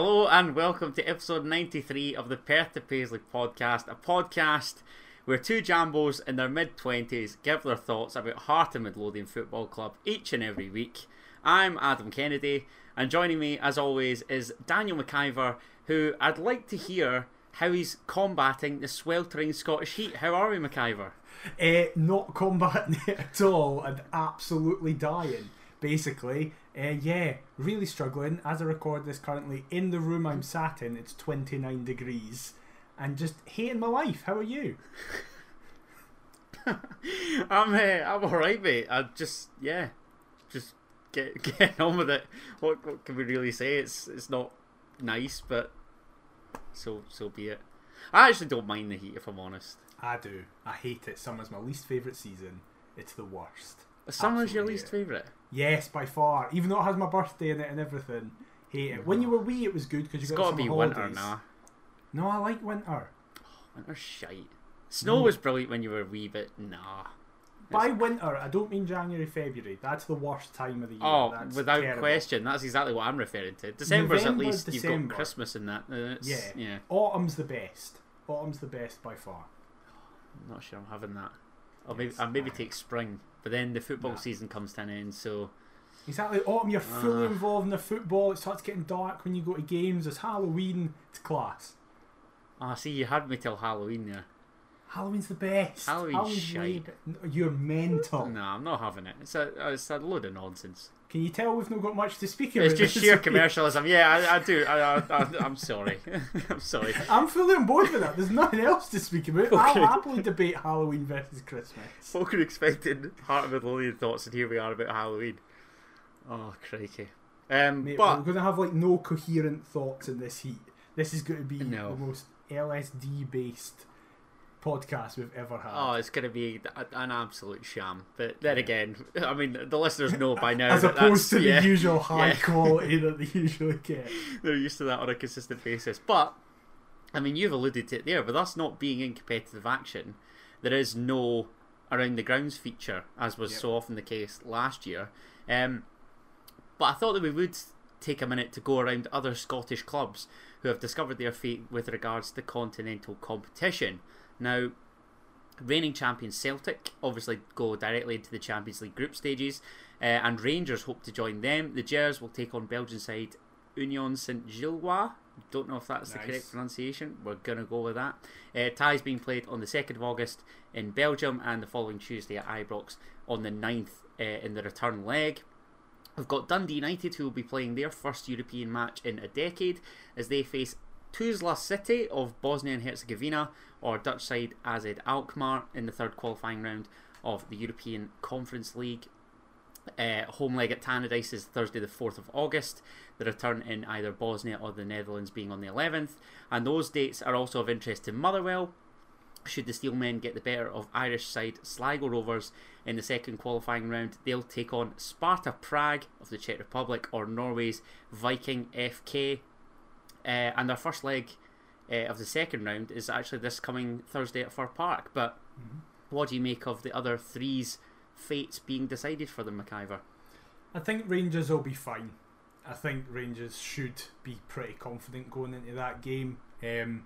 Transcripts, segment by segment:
Hello and welcome to episode 93 of the Perth to Paisley podcast, a podcast where two jambos in their mid 20s give their thoughts about Heart of Midlothian Football Club each and every week. I'm Adam Kennedy, and joining me, as always, is Daniel McIver, who I'd like to hear how he's combating the sweltering Scottish heat. How are we, McIver? Uh, not combating it at all and absolutely dying, basically. Uh, yeah, really struggling. As I record this currently, in the room I'm sat in, it's 29 degrees. And just hating my life. How are you? I'm uh, I'm alright, mate. I just yeah, just get getting on with it. What what can we really say? It's it's not nice, but so so be it. I actually don't mind the heat if I'm honest. I do. I hate it. Summer's my least favourite season. It's the worst. Summer's your least favourite. Yes, by far. Even though it has my birthday in it and everything. Hate it. When you were wee, it was good because you It's got to be holidays. winter now. No, I like winter. Oh, Winter's shite. Snow No. was brilliant when you were wee bit. Nah. By winter, I don't mean January, February. That's the worst time of the year. Oh, That's without terrible. question, that's exactly what I'm referring to. December's November, at least you've got Christmas in that. Uh, it's- Yeah. yeah. Autumn's the best. Autumn's the best by far. I'm not sure I'm having that. I'll maybe Yes, I'll maybe take spring, but then the football Nah. season comes to an end, so Exactly. Autumn, you're fully Ah. involved in the football. It starts getting dark when you go to games. It's Halloween. It's class. ah, see, you had me till Halloween there. Halloween's the best. Halloween's way shite. be- You're mental. No, I'm not having it. It's a it's a load of nonsense. Can you tell we've not got much to speak about? It's just sheer commercialism. Yeah, I, I do. I, I'm sorry. I'm sorry. I'm fully on board with that. There's nothing else to speak about. Okay. I'll happily debate Halloween versus Christmas. Folk are expecting Heart of Midlothian thoughts, and here we are about Halloween. Oh, crikey. Um, Mate, but we're going to have like no coherent thoughts in this heat. This is going to be No. the most LSD based podcast we've ever had. Oh, it's going to be an absolute sham. But then again, I mean, the listeners know by now. As that opposed to that's- the usual high yeah. quality that they usually get. They're used to that on a consistent basis. But, I mean, you've alluded to it there. With us not being in competitive action, there is no around the grounds feature, as was Yep. so often the case last year. Um, but I thought that we would take a minute to go around other Scottish clubs who have discovered their fate with regards to continental competition. Now, reigning champions Celtic obviously go directly into the Champions League group stages, uh, and Rangers hope to join them. The Gers will take on Belgian side Union Saint Gilloise. Don't know if that's the correct pronunciation. We're gonna go with that. Uh, ties being played on the second of August in Belgium, and the following Tuesday at Ibrox on the 9th uh, in the return leg. We've got Dundee United who will be playing their first European match in a decade as they face Tuzla City of Bosnia and Herzegovina or Dutch side AZ Alkmaar in the third qualifying round of the European Conference League. Uh, home leg at Tannadice is Thursday, the 4th of August. The return in either Bosnia or the Netherlands being on the 11th. And those dates are also of interest to Motherwell. Should the Steelmen get the better of Irish side Sligo Rovers in the second qualifying round, they'll take on Sparta Prague of the Czech Republic or Norway's Viking FK. Uh, and their first leg uh, of the second round is actually this coming Thursday at Fir Park. But what do you make of the other three's fates being decided for them, McIver? I think Rangers will be fine. I think Rangers should be pretty confident going into that game. Um,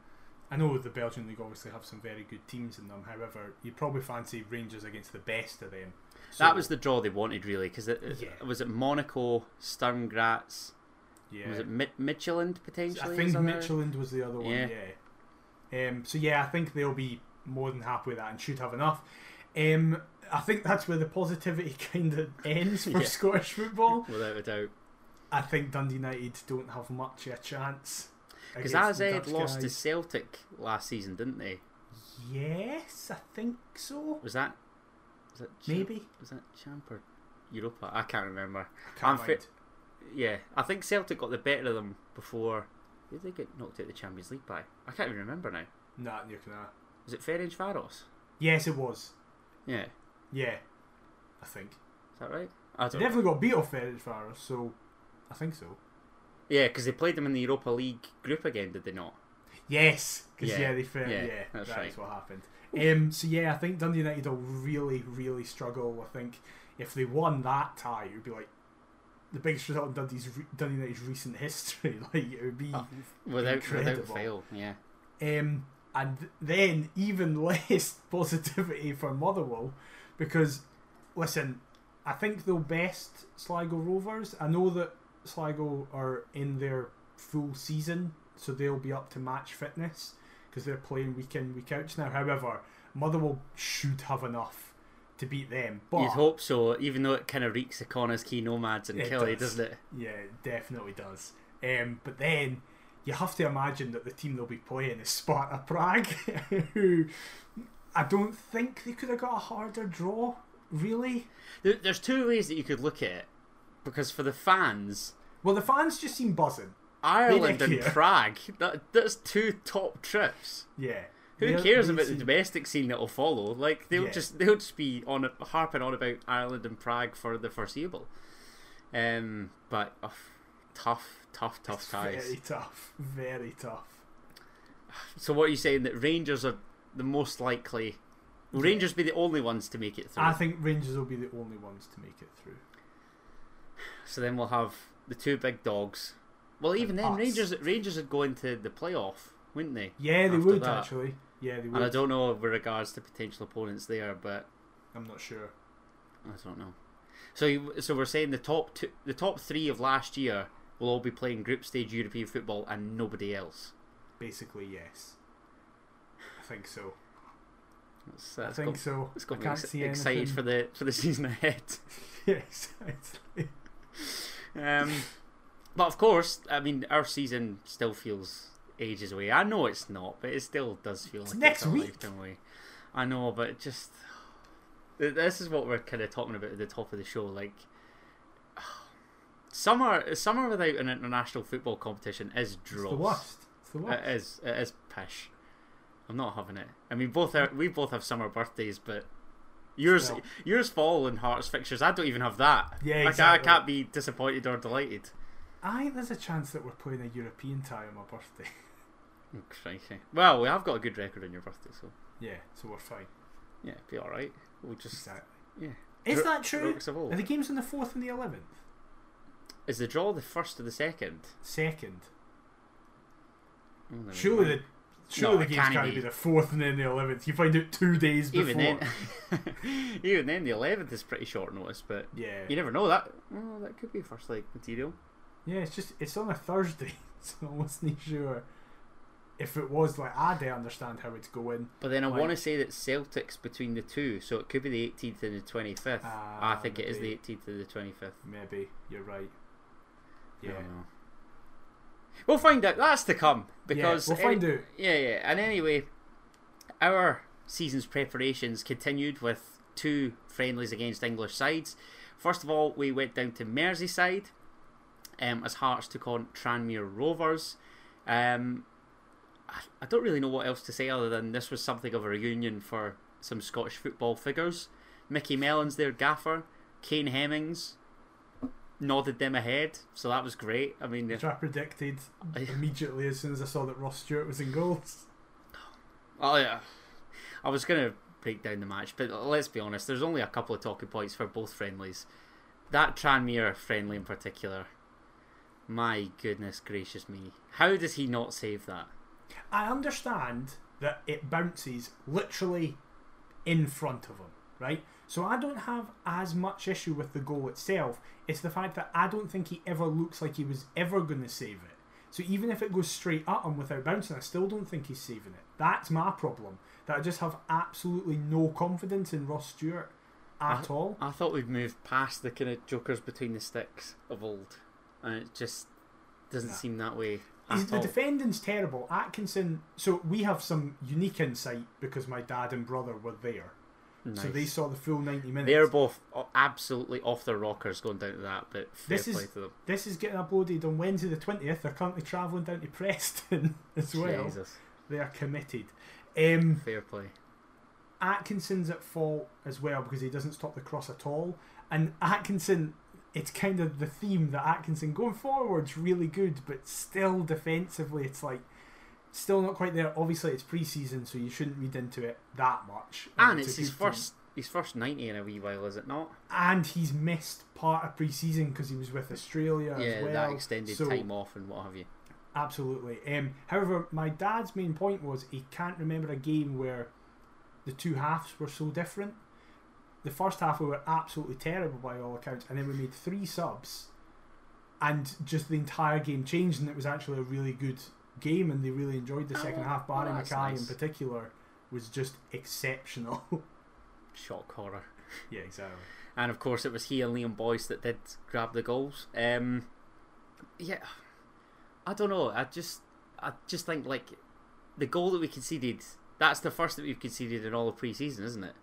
I know the Belgian league obviously have some very good teams in them. However, you probably fancy Rangers against the best of them. that was the draw they wanted, really, because it, it- Yeah. was it Monaco, Sturm Graz, yeah. was it Mid- Midtjylland potentially? I think Midtjylland was the other one. Yeah. Yeah. Um, so yeah, I think they'll be more than happy with that and should have enough. Um, I think that's where the positivity kind of ends for Yeah. Scottish football. Without a doubt. I think Dundee United don't have much of a chance. Because against the AZ Dutch lost to. Celtic last season, didn't they? Yes, I think so. Was that. Was that Champ- Maybe. Was that Champ or Europa? I can't remember. I can't I'm. Yeah, I think Celtic got the better of them before. Who did they get knocked out of the Champions League by? I can't even remember now. Nah, you can. Was it Ferencvaros? Yes, it was. Yeah, Yeah, I think. is that right? I They don't know. definitely got beat off Ferencvaros, so I think so. Yeah, because they played them in the Europa League group again, did they not? Yes, because Yeah, yeah, they fair, yeah, yeah, that's that right. is what happened. Um, so yeah, I think Dundee United will really, really struggle. I think if they won that tie, it would be like the biggest result in Dundee's re- Dundee United's recent history. Like it would be, Oh, without without fail. Yeah. um, and then even less positivity for Motherwell because, listen, I think they'll best Sligo Rovers. I know that Sligo are in their full season, so they'll be up to match fitness because they're playing week in week out now. However, Motherwell should have enough to beat them. But You'd hope so, even though it kind of reeks of Connah's Quay Nomads and Kelly, does. doesn't it? Yeah, it definitely does. Um, but then you have to imagine that the team they'll be playing is Sparta Prague, who I don't think they could have got a harder draw. Really? There, there's two ways that you could look at it, because for the fans, Well, the fans just seem buzzing. Ireland and. Prague, that, that's two top trips. Yeah. Who cares about the domestic scene that will follow? Like they'll Yeah. just they'll just be on harping on about Ireland and Prague for the foreseeable. Um, but uh, tough, tough, tough It's ties. Very tough. Very tough. So what are you saying that Rangers are the most likely? Will Yeah. Rangers be the only ones to make it through? I think Rangers will be the only ones to make it through. So then we'll have the two big dogs. Well, even then, us. Rangers Rangers would go into the playoff, wouldn't they? Yeah, they would that. actually. Yeah, they And I don't know with regards to potential opponents there, but I'm not sure. I don't know. So, you, so we're saying the top two, the top three of last year will all be playing group stage European football and nobody else. Basically, yes. I think so. That's, I think got, so. it's I got me can't ex- see excited anything. for the for the season ahead. Yeah, exactly. Um, but of course, I mean, our season still feels ages away. I know it's not, but it still does feel It's like next it's week. away. I know, but just this is what we're kind of talking about at the top of the show. Like summer, summer without an international football competition is It's dross. the worst. It's the worst. It is. It is pish. I'm not having it. I mean, both are, we both have summer birthdays, but yours Still. yours fall in Hearts fixtures. I don't even have that. Yeah, I can't- exactly. I can't be disappointed or delighted. I think there's a chance that we're playing a European tie on my birthday. Oh, crikey. Well, we have got a good record on your birthday, so Yeah, so we're fine. yeah, be all right. We'll just Exactly. yeah. Is Ro- that true? Are the games on the fourth and the eleventh? Is the draw the first or the second? Second. Oh, Surely the surely No, the games can't can't be. be the fourth and then the eleventh. You find out two days before. even then, even then, the eleventh is pretty short notice, but Yeah. you never know that. Oh, that could be first leg material. Yeah, it's just it's on a Thursday, so I wasn't sure if it was like I don't understand how it's going. But then I Like- want to say that Celtic's between the two, so it could be the 18th and the 25th. Ah, I think it is the 18th and the 25th. Maybe you're right. Yeah. We'll find out. That's to come because yeah, we'll find any- out. Yeah, yeah. And anyway, our season's preparations continued with two friendlies against English sides. First of all, we went down to Merseyside um, as Hearts took on Tranmere Rovers. Um, I, I don't really know what else to say other than this was something of a reunion for some Scottish football figures. Micky Mellon's their gaffer. Kane Hemmings nodded them ahead, so that was great. I mean, Which I predicted immediately as soon as I saw that Ross Stewart was in goals. Oh yeah, I was gonna break down the match, but let's be honest. There's only a couple of talking points for both friendlies. That Tranmere friendly in particular. My goodness gracious me! How does he not save that? I understand that it bounces literally in front of him, right? So I don't have as much issue with the goal itself. It's the fact that I don't think he ever looks like he was ever going to save it. So even if it goes straight at him without bouncing, I still don't think he's saving it. That's my problem. That I just have absolutely no confidence in Ross Stewart at all. I thought we'd moved past the kind of jokers between the sticks of old, and it just doesn't Nah. seem that way at the all. defending's terrible. Atkinson. So we have some unique insight because my dad and brother were there. So they saw the full 90 minutes. They're both absolutely off their rockers going down to that, but fair This is- to them. This is getting uploaded on Wednesday the 20th. They're currently travelling down to Preston as well. Jesus, They are committed. Um, fair play. Atkinson's at fault as well because he doesn't stop the cross at all. And Atkinson, it's kind of the theme that Atkinson going forward's really good, but still defensively, it's like still not quite there. Obviously, it's pre-season, so you shouldn't read into it that much. And it's it's his good team. first his first ninety in a wee while, is it not? And he's missed part of pre-season because he was with Australia yeah, as well. that extended So- time off and what have you. Absolutely. Um, however, my dad's main point was he can't remember a game where the two halves were so different. The first half we were absolutely terrible by all accounts, and then we made three subs, and just the entire game changed, and it was actually a really good game, and they really enjoyed the Oh, second well, half. Barrie well, that's McKay nice. in particular was just exceptional. Shock horror. yeah, exactly. And of course, it was he and Liam Boyce that did grab the goals. Um, yeah, I don't know. I just, I just think like the goal that we conceded. That's the first that we've conceded in all of pre-season, isn't it?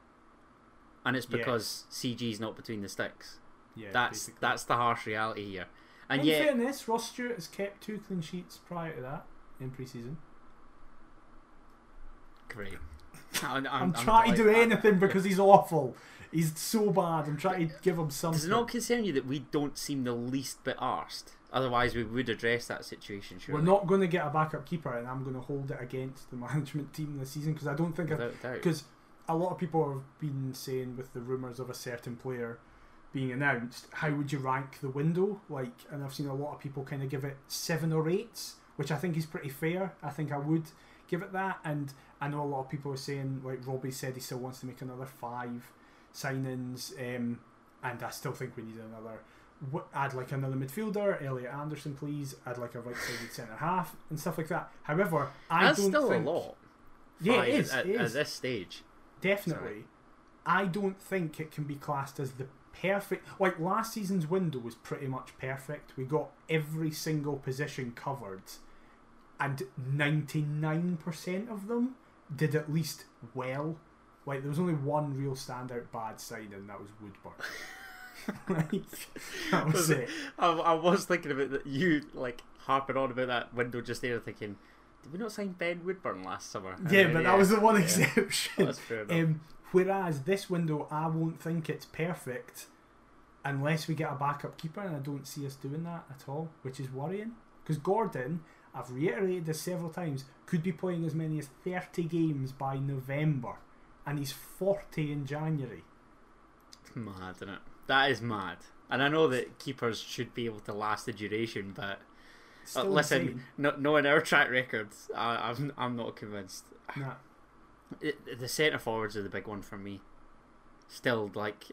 And it's Yeah. because CG's not between the sticks. Yeah, That's basically. that's the harsh reality here. And in yet, fairness, Ross Stewart has kept two clean sheets prior to that in pre-season. great. I'm, I'm, trying to do anything because he's awful. He's so bad. I'm trying to give him something. Does it not concern you that we don't seem the least bit arsed? Otherwise, we would address that situation. Surely. We're not going to get a backup keeper, and I'm going to hold it against the management team this season because I don't think because a lot of people have been saying with the rumours of a certain player being announced, how would you rank the window? Like, and I've seen a lot of people kind of give it seven or eights, which I think is pretty fair. I think I would give it that, and I know a lot of people are saying like Robbie said he still wants to make another five signings, um, and I still think we need another. Add like another midfielder, Elliot Anderson, please. Add like a right-sided centre half and stuff like that. However, I That's don't still think, a lot. Yeah, it is. At, it at this stage. Definitely. I don't think it can be classed as the perfect. Like last season's window was pretty much perfect. We got every single position covered, and 99% of them did at least well. Like there was only one real standout bad signing, and that was Woodburn. like, that was Was it. it- I, I was thinking about that. You like harping on about that window just there, thinking, did we not sign Ben Woodburn last summer? Yeah, but that was the one yeah. exception. That's fair enough. Um, whereas this window, I won't think it's perfect unless we get a backup keeper, and I don't see us doing that at all, which is worrying. Because Gordon, I've reiterated this several times, could be playing as many as 30 games by November, and he's 40 in January. mad, isn't it? That is mad. And I know that keepers should be able to last the duration, but uh, listen, no, knowing our track records, I, I'm I'm not convinced. Nah. It, the centre forwards are the big one for me. Still, like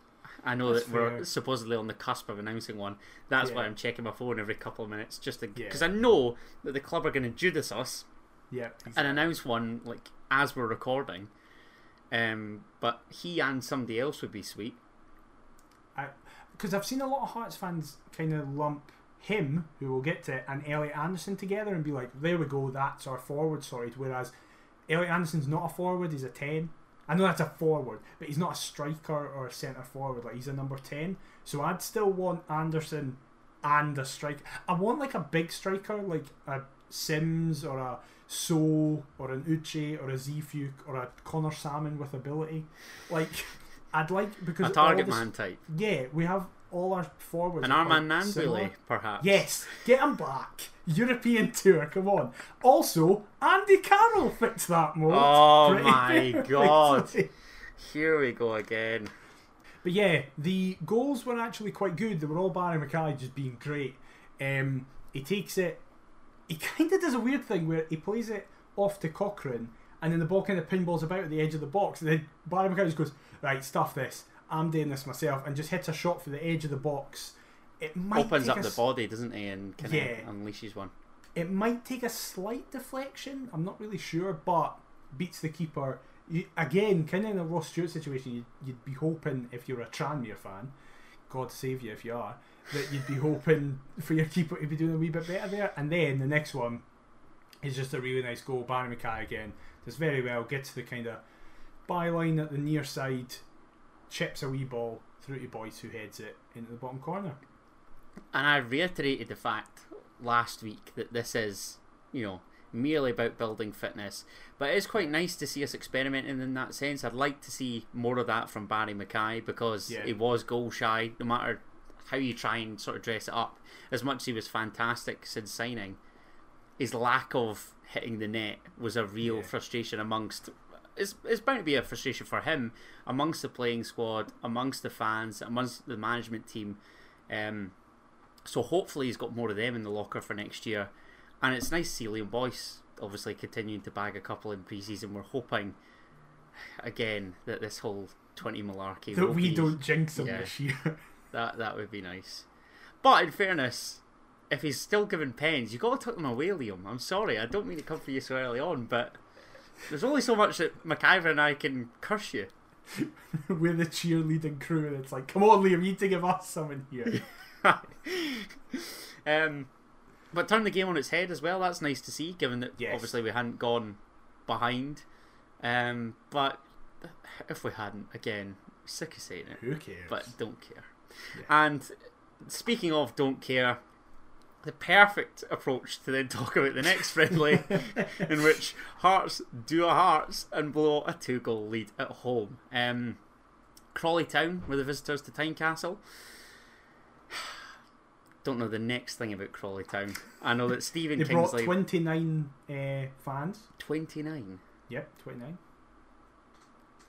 I know That's that we're fair. supposedly on the cusp of announcing one. That's why I'm checking my phone every couple of minutes, just to Yeah. because I know that the club are going to Judas us Yeah, and announce one like as we're recording. Um, but he and somebody else would be sweet. because I've seen a lot of Hearts fans kind of lump him, who we'll get to, and Elliot Anderson together and be like, there we go, that's our forward sorted. Whereas Elliot Anderson's not a forward, he's a 10. I know that's a forward, but he's not a striker or a centre forward, like he's a number 10. So I'd still want Anderson and a striker. I want like a big striker, like a Sims or a So or an Uche or a Zfuk or a Connor Salmon with ability. Like, I'd like because A target the- man type. yeah, we have all our forwards. An are quite Armand similar. Perhaps. Yes, get him back. European tour, come on. Also, Andy Carroll fits that mold. Oh my perfectly. God. Here we go again. But yeah, the goals were actually quite good. They were all Barrie McKay just being great. Um, he takes it. He kind of does a weird thing where he plays it off to Cochrane, and then the ball kind of pinballs about at the edge of the box. And then Barrie McKay just goes, "Right, stuff this. I'm doing this myself," and just hits a shot for the edge of the box. It might Opens up a the body, doesn't he, and kind Yeah. of unleashes one. It might take a slight deflection. I'm not really sure, but beats the keeper. You, again, kind of in a Ross Stewart situation, you'd, you'd be hoping if you're a Tranmere fan, God save you if you are, that you'd be hoping for your keeper to be doing a wee bit better there. And then the next one is just a really nice goal. Barrie McKay again does very well. Gets the kind of byline at the near side, chips a wee ball through to Boyce who heads it into the bottom corner. And I reiterated the fact last week that this is, you know, merely about building fitness. But it is quite nice to see us experimenting in that sense. I'd like to see more of that from Barrie McKay because Yeah. he was goal shy, no matter how you try and sort of dress it up. As much as he was fantastic since signing, his lack of hitting the net was a real Yeah. frustration amongst it's, it's bound to be a frustration for him amongst the playing squad, amongst the fans, amongst the management team. Um, so hopefully he's got more of them in the locker for next year. And it's nice to see Liam Boyce obviously continuing to bag a couple in pre-season. We're hoping again that this whole 20 malarkey That will we be, don't jinx him yeah. this year. that that would be nice. But in fairness, if he's still given pens, you've got to tuck them away, Liam. I'm sorry, I don't mean to come for you so early on, but there's only so much that McIver and I can curse you. We're the cheerleading crew, and it's like, come on, Liam, you need to give us something here. um, but turn the game on its head as well. That's nice to see, given that Yes. obviously we hadn't gone behind. Um, but if we hadn't, again, sick of saying it, Who cares? but don't care. Yeah. And speaking of don't care, the perfect approach to then talk about the next friendly, in which Hearts do a Hearts and blow a two goal lead at home. Um, Crawley Town were the visitors to Tynecastle. Don't know the next thing about Crawley Town. I know that Stephen they brought 29 uh, fans. twenty nine. Yep, 29.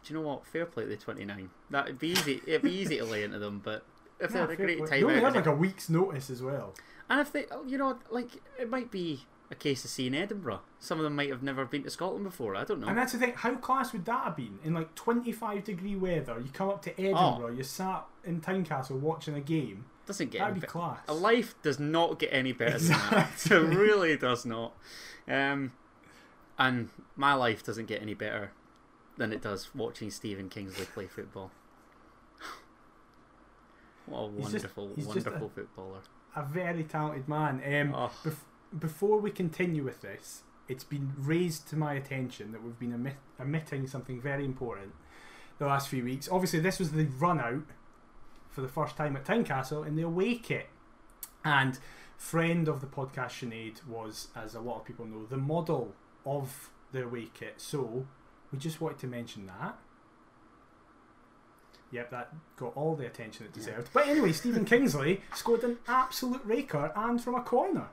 Do you know what? Fair play to the twenty nine. That'd be easy. It'd be easy to lay into them, but if they Yeah, had a great time They only had like a week's notice as well. And if they, oh, you know, like it might be a case of seeing Edinburgh. Some of them might have never been to Scotland before. I don't know. And that's the thing, how class would that have been? In like 25 degree weather, you come up to Edinburgh, you sat in Tynecastle watching a game. Doesn't get That'd be be- class. a life does not get any better than that. It really does not. Um, and my life doesn't get any better than it does watching Stephen Kingsley play football. What a He's just- wonderful, just a- wonderful footballer. A very talented man. Um, Oh, bef- before we continue with this, it's been raised to my attention that we've been omit- omitting something very important the last few weeks. Obviously, this was the run out for the first time at Tynecastle in the away kit. And friend of the podcast Sinead was, as a lot of people know, the model of the away kit. So we just wanted to mention that. Yep, that got all the attention it deserved. But anyway, Stephen Kingsley scored an absolute raker and from a corner.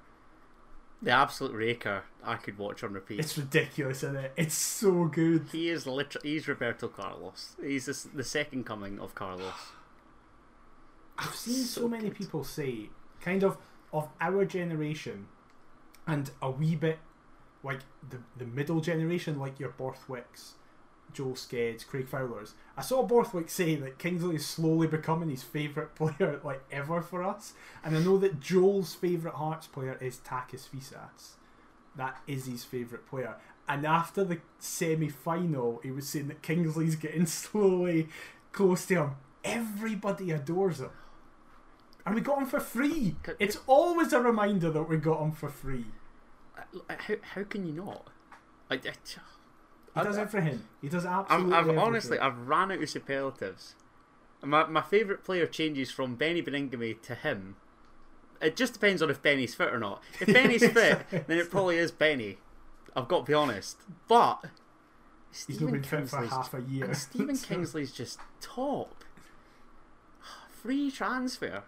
the absolute raker I could watch on repeat. It's ridiculous, isn't it? It's so good. He is literally he's Roberto Carlos. He's the, the second coming of Carlos. I've seen so, So many good. people say, kind of, of our generation, and a wee bit like the the middle generation, like your Borthwicks, Joel Skeds, Craig Fowlers. I saw Borthwick say that Kingsley is slowly becoming his favourite player, like ever for us. And I know that Joel's favourite Hearts player is Takis Fyssas. That is his favourite player. And after the semi final, he was saying that Kingsley's getting slowly close to him. Everybody adores him. And we got him for free. It's always a reminder that we got him for free. Uh, How, how can you not? I, I, He does I- everything. He does I'm, absolutely I've everything. honestly I've ran out of superlatives. My my favourite player changes from Benny Baningime to him. It just depends on if Benny's fit or not. If Benny's fit, then it probably is Benny. I've got to be honest. But He's not Stephen been fit for half a year. and Stephen Kingsley's just top. Free transfer.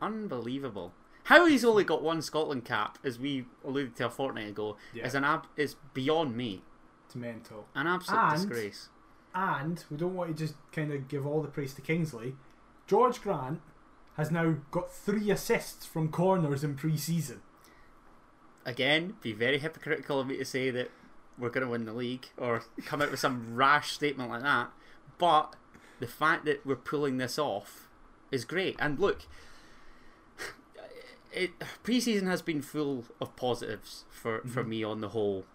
Unbelievable. How he's only got one Scotland cap, as we alluded to a fortnight ago, Yeah. is an ab- is beyond me. It's mental. An absolute And- disgrace. And we don't want to just kind of give all the praise to Kingsley. George Grant has now got three assists from corners in pre-season. Again, be very hypocritical of me to say that we're going to win the league or come out with some rash statement like that. But the fact that we're pulling this off is great. And look, it preseason has been full of positives for, for Mhm. me on the whole.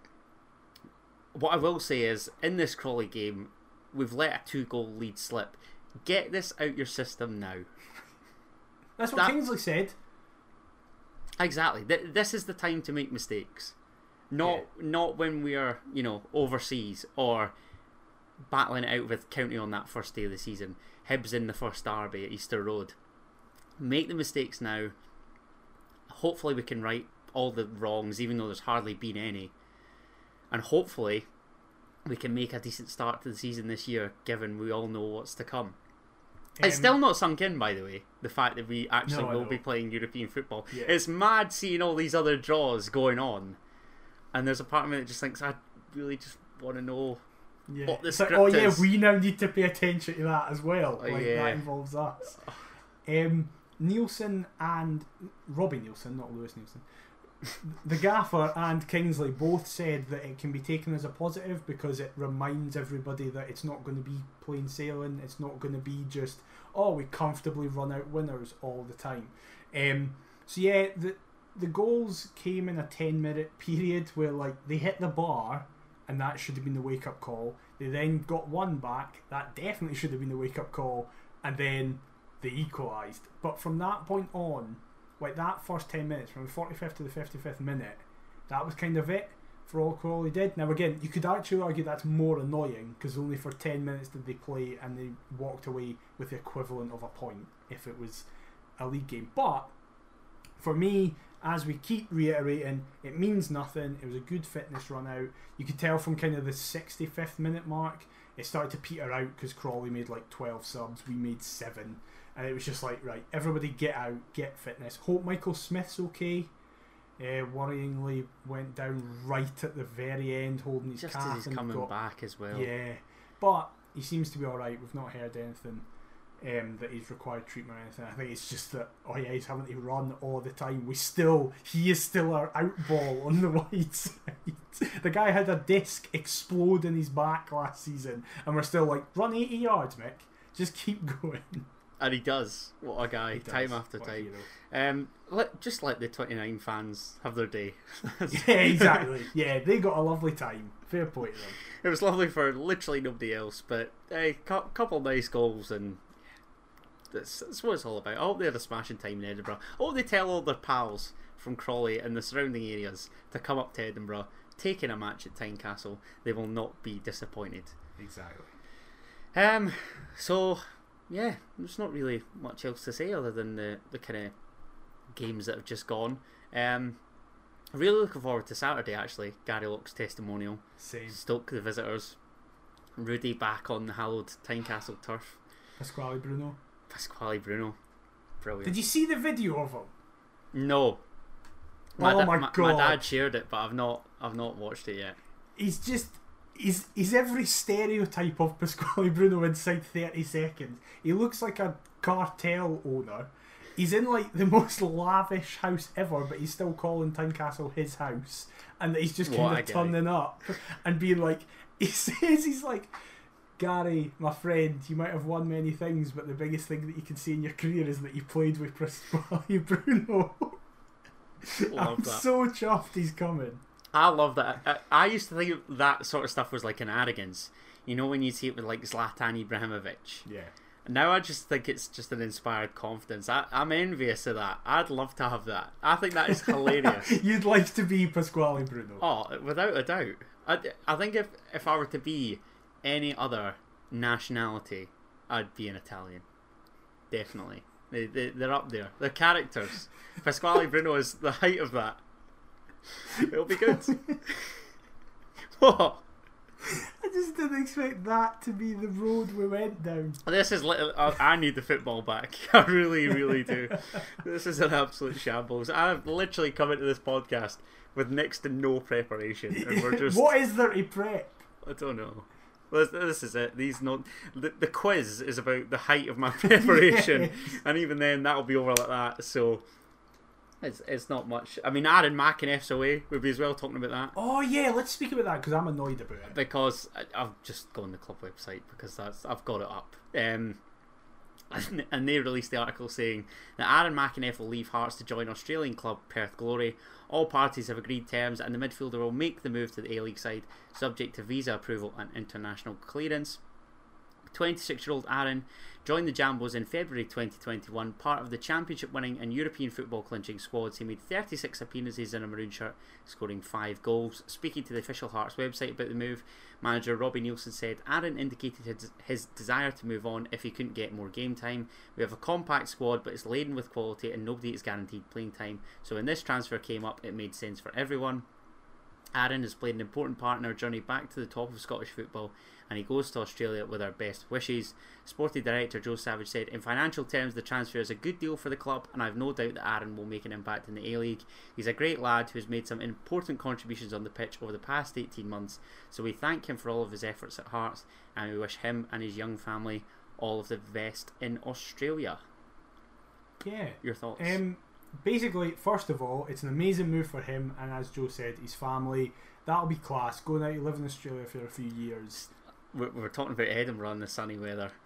What I will say is, in this Crawley game, we've let a two goal lead slip. Get this out your system now. That's what That- Kingsley said. Exactly. Th- this is the time to make mistakes. Not not when we are, you know, overseas or battling it out with County on that first day of the season. Hibs in the first derby at Easter Road. Make the mistakes now. Hopefully we can right all the wrongs, even though there's hardly been any. And hopefully we can make a decent start to the season this year, given we all know what's to come. it's Um, still not sunk in, by the way, the fact that we actually No, will be playing European football. Yeah. It's mad seeing all these other draws going on, and there's a part of me that just thinks I really just want to know Yeah. what the It's like, script oh yeah, is. we now need to pay attention to that as well. Oh, like yeah. that involves us. Um, Neilson and Robbie Neilson, not Lewis Neilson. The gaffer and Kingsley both said that it can be taken as a positive because it reminds everybody that it's not going to be plain sailing. It's not going to be just oh we comfortably run out winners all the time. Um, so yeah, the the goals came in a ten minute period where like they hit the bar and that should have been the wake up call. They then got one back. That definitely should have been the wake up call, and then they equalised. But from that point on, like that first ten minutes, from the forty fifth to the fifty fifth minute, that was kind of it for all Crawley did. Now again, you could actually argue that's more annoying because only for ten minutes did they play and they walked away with the equivalent of a point if it was a league game. But for me, as we keep reiterating, it means nothing. It was a good fitness run out. You could tell from kind of the 65th minute mark, it started to peter out because Crawley made like 12 subs, we made 7. And it was just like, right, everybody get out, get fitness. Hope Michael Smith's okay. Uh, worryingly went down right at the very end, holding his Just calf as he's coming got back as well. yeah, but he seems to be all right. We've not heard anything um, that he's required treatment or anything. I think it's just that oh yeah, he's having to run all the time. We still he is still our out ball on the wide side. the guy had a disc explode in his back last season, and we're still like run eighty yards, Mick. Just keep going. And he does. What a guy, He does. time after What time. Um, let just let the 29 fans have their day. Yeah, exactly. Yeah, they got a lovely time. Fair point. It was lovely for literally nobody else, but a cou- couple of nice goals and that's, that's what it's all about. I hope they had a smashing time in Edinburgh. I hope they tell all their pals from Crawley and the surrounding areas to come up to Edinburgh, taking a match at Tynecastle. They will not be disappointed. Exactly. Um, so yeah, there's not really much else to say other than the the kind of games that have just gone. Um, really looking forward to Saturday. Actually, Gary Locke's testimonial. Same. Stoke the visitors. Rudy back on the hallowed Tynecastle turf. Pasquale Bruno. Pasquale Bruno, brilliant. Did you see the video of him? No. Oh da- my my dad shared it, but I've not. I've not watched it yet. he's just he's he's every stereotype of Pasquale Bruno inside thirty seconds. He looks like a cartel owner. He's in like the most lavish house ever, but he's still calling Tynecastle his house, and he's just kind a of turning up and being like, he says he's like. Gary, my friend, you might have won many things, but the biggest thing that you can see in your career is that you played with Pasquale Bruno. Love I'm that. so chuffed he's coming. I love that. I, I used to think that sort of stuff was like an arrogance. You know, when you see it with like Zlatan Ibrahimovic. Yeah. Now I just think it's just an inspired confidence. I, I'm envious of that. I'd love to have that. I think that is hilarious. You'd like to be Pasquale Bruno. oh, without a doubt. I, I think if, if I were to be any other nationality, I'd be an Italian. Definitely. They, they, they're up there. They're characters. Pasquale Bruno is the height of that. It'll be good. what? I just didn't expect that to be the road we went down. This is I need the football back. I really, really do. This is an absolute shambles. I've literally come into this podcast with next to no preparation, and we're just what is there to prep? I don't know. Well, this, is it. These not the, the quiz is about the height of my preparation, Yes. and even then that'll be over like that. So it's it's not much. I mean, Aaron Mack and FSOA would be as well talking about that Oh yeah, let's speak about that because I'm annoyed about it. because I, I've just gone the club website because that's I've got it up. Um, and- they released the article saying that Aaron McEneff will leave Hearts to join Australian club Perth Glory. All parties have agreed terms, and the midfielder will make the move to the A League side, subject to visa approval and international clearance. 26 year old Aaron joined the Jambos in February 2021, part of the championship winning and European football clinching squads. He made 36 appearances in a maroon shirt, scoring 5 goals. Speaking to the official Hearts website about the move, manager Robbie Neilson said Aaron indicated his, his desire to move on if he couldn't get more game time. We have a compact squad, but it's laden with quality and nobody is guaranteed playing time. So when this transfer came up, it made sense for everyone. Aaron has played an important part in our journey back to the top of Scottish football, and he goes to Australia with our best wishes. Sporting director Joe Savage said, In financial terms, the transfer is a good deal for the club, and I've no doubt that Aaron will make an impact in the A League. He's a great lad who has made some important contributions on the pitch over the past 18 months, so we thank him for all of his efforts at Hearts, and we wish him and his young family all of the best in Australia. Yeah. Your thoughts? Um, basically, first of all, it's an amazing move for him, and as Joe said, his family. That'll be class. Going out, to live in Australia for a few years. We're, we're talking about Edinburgh in the sunny weather.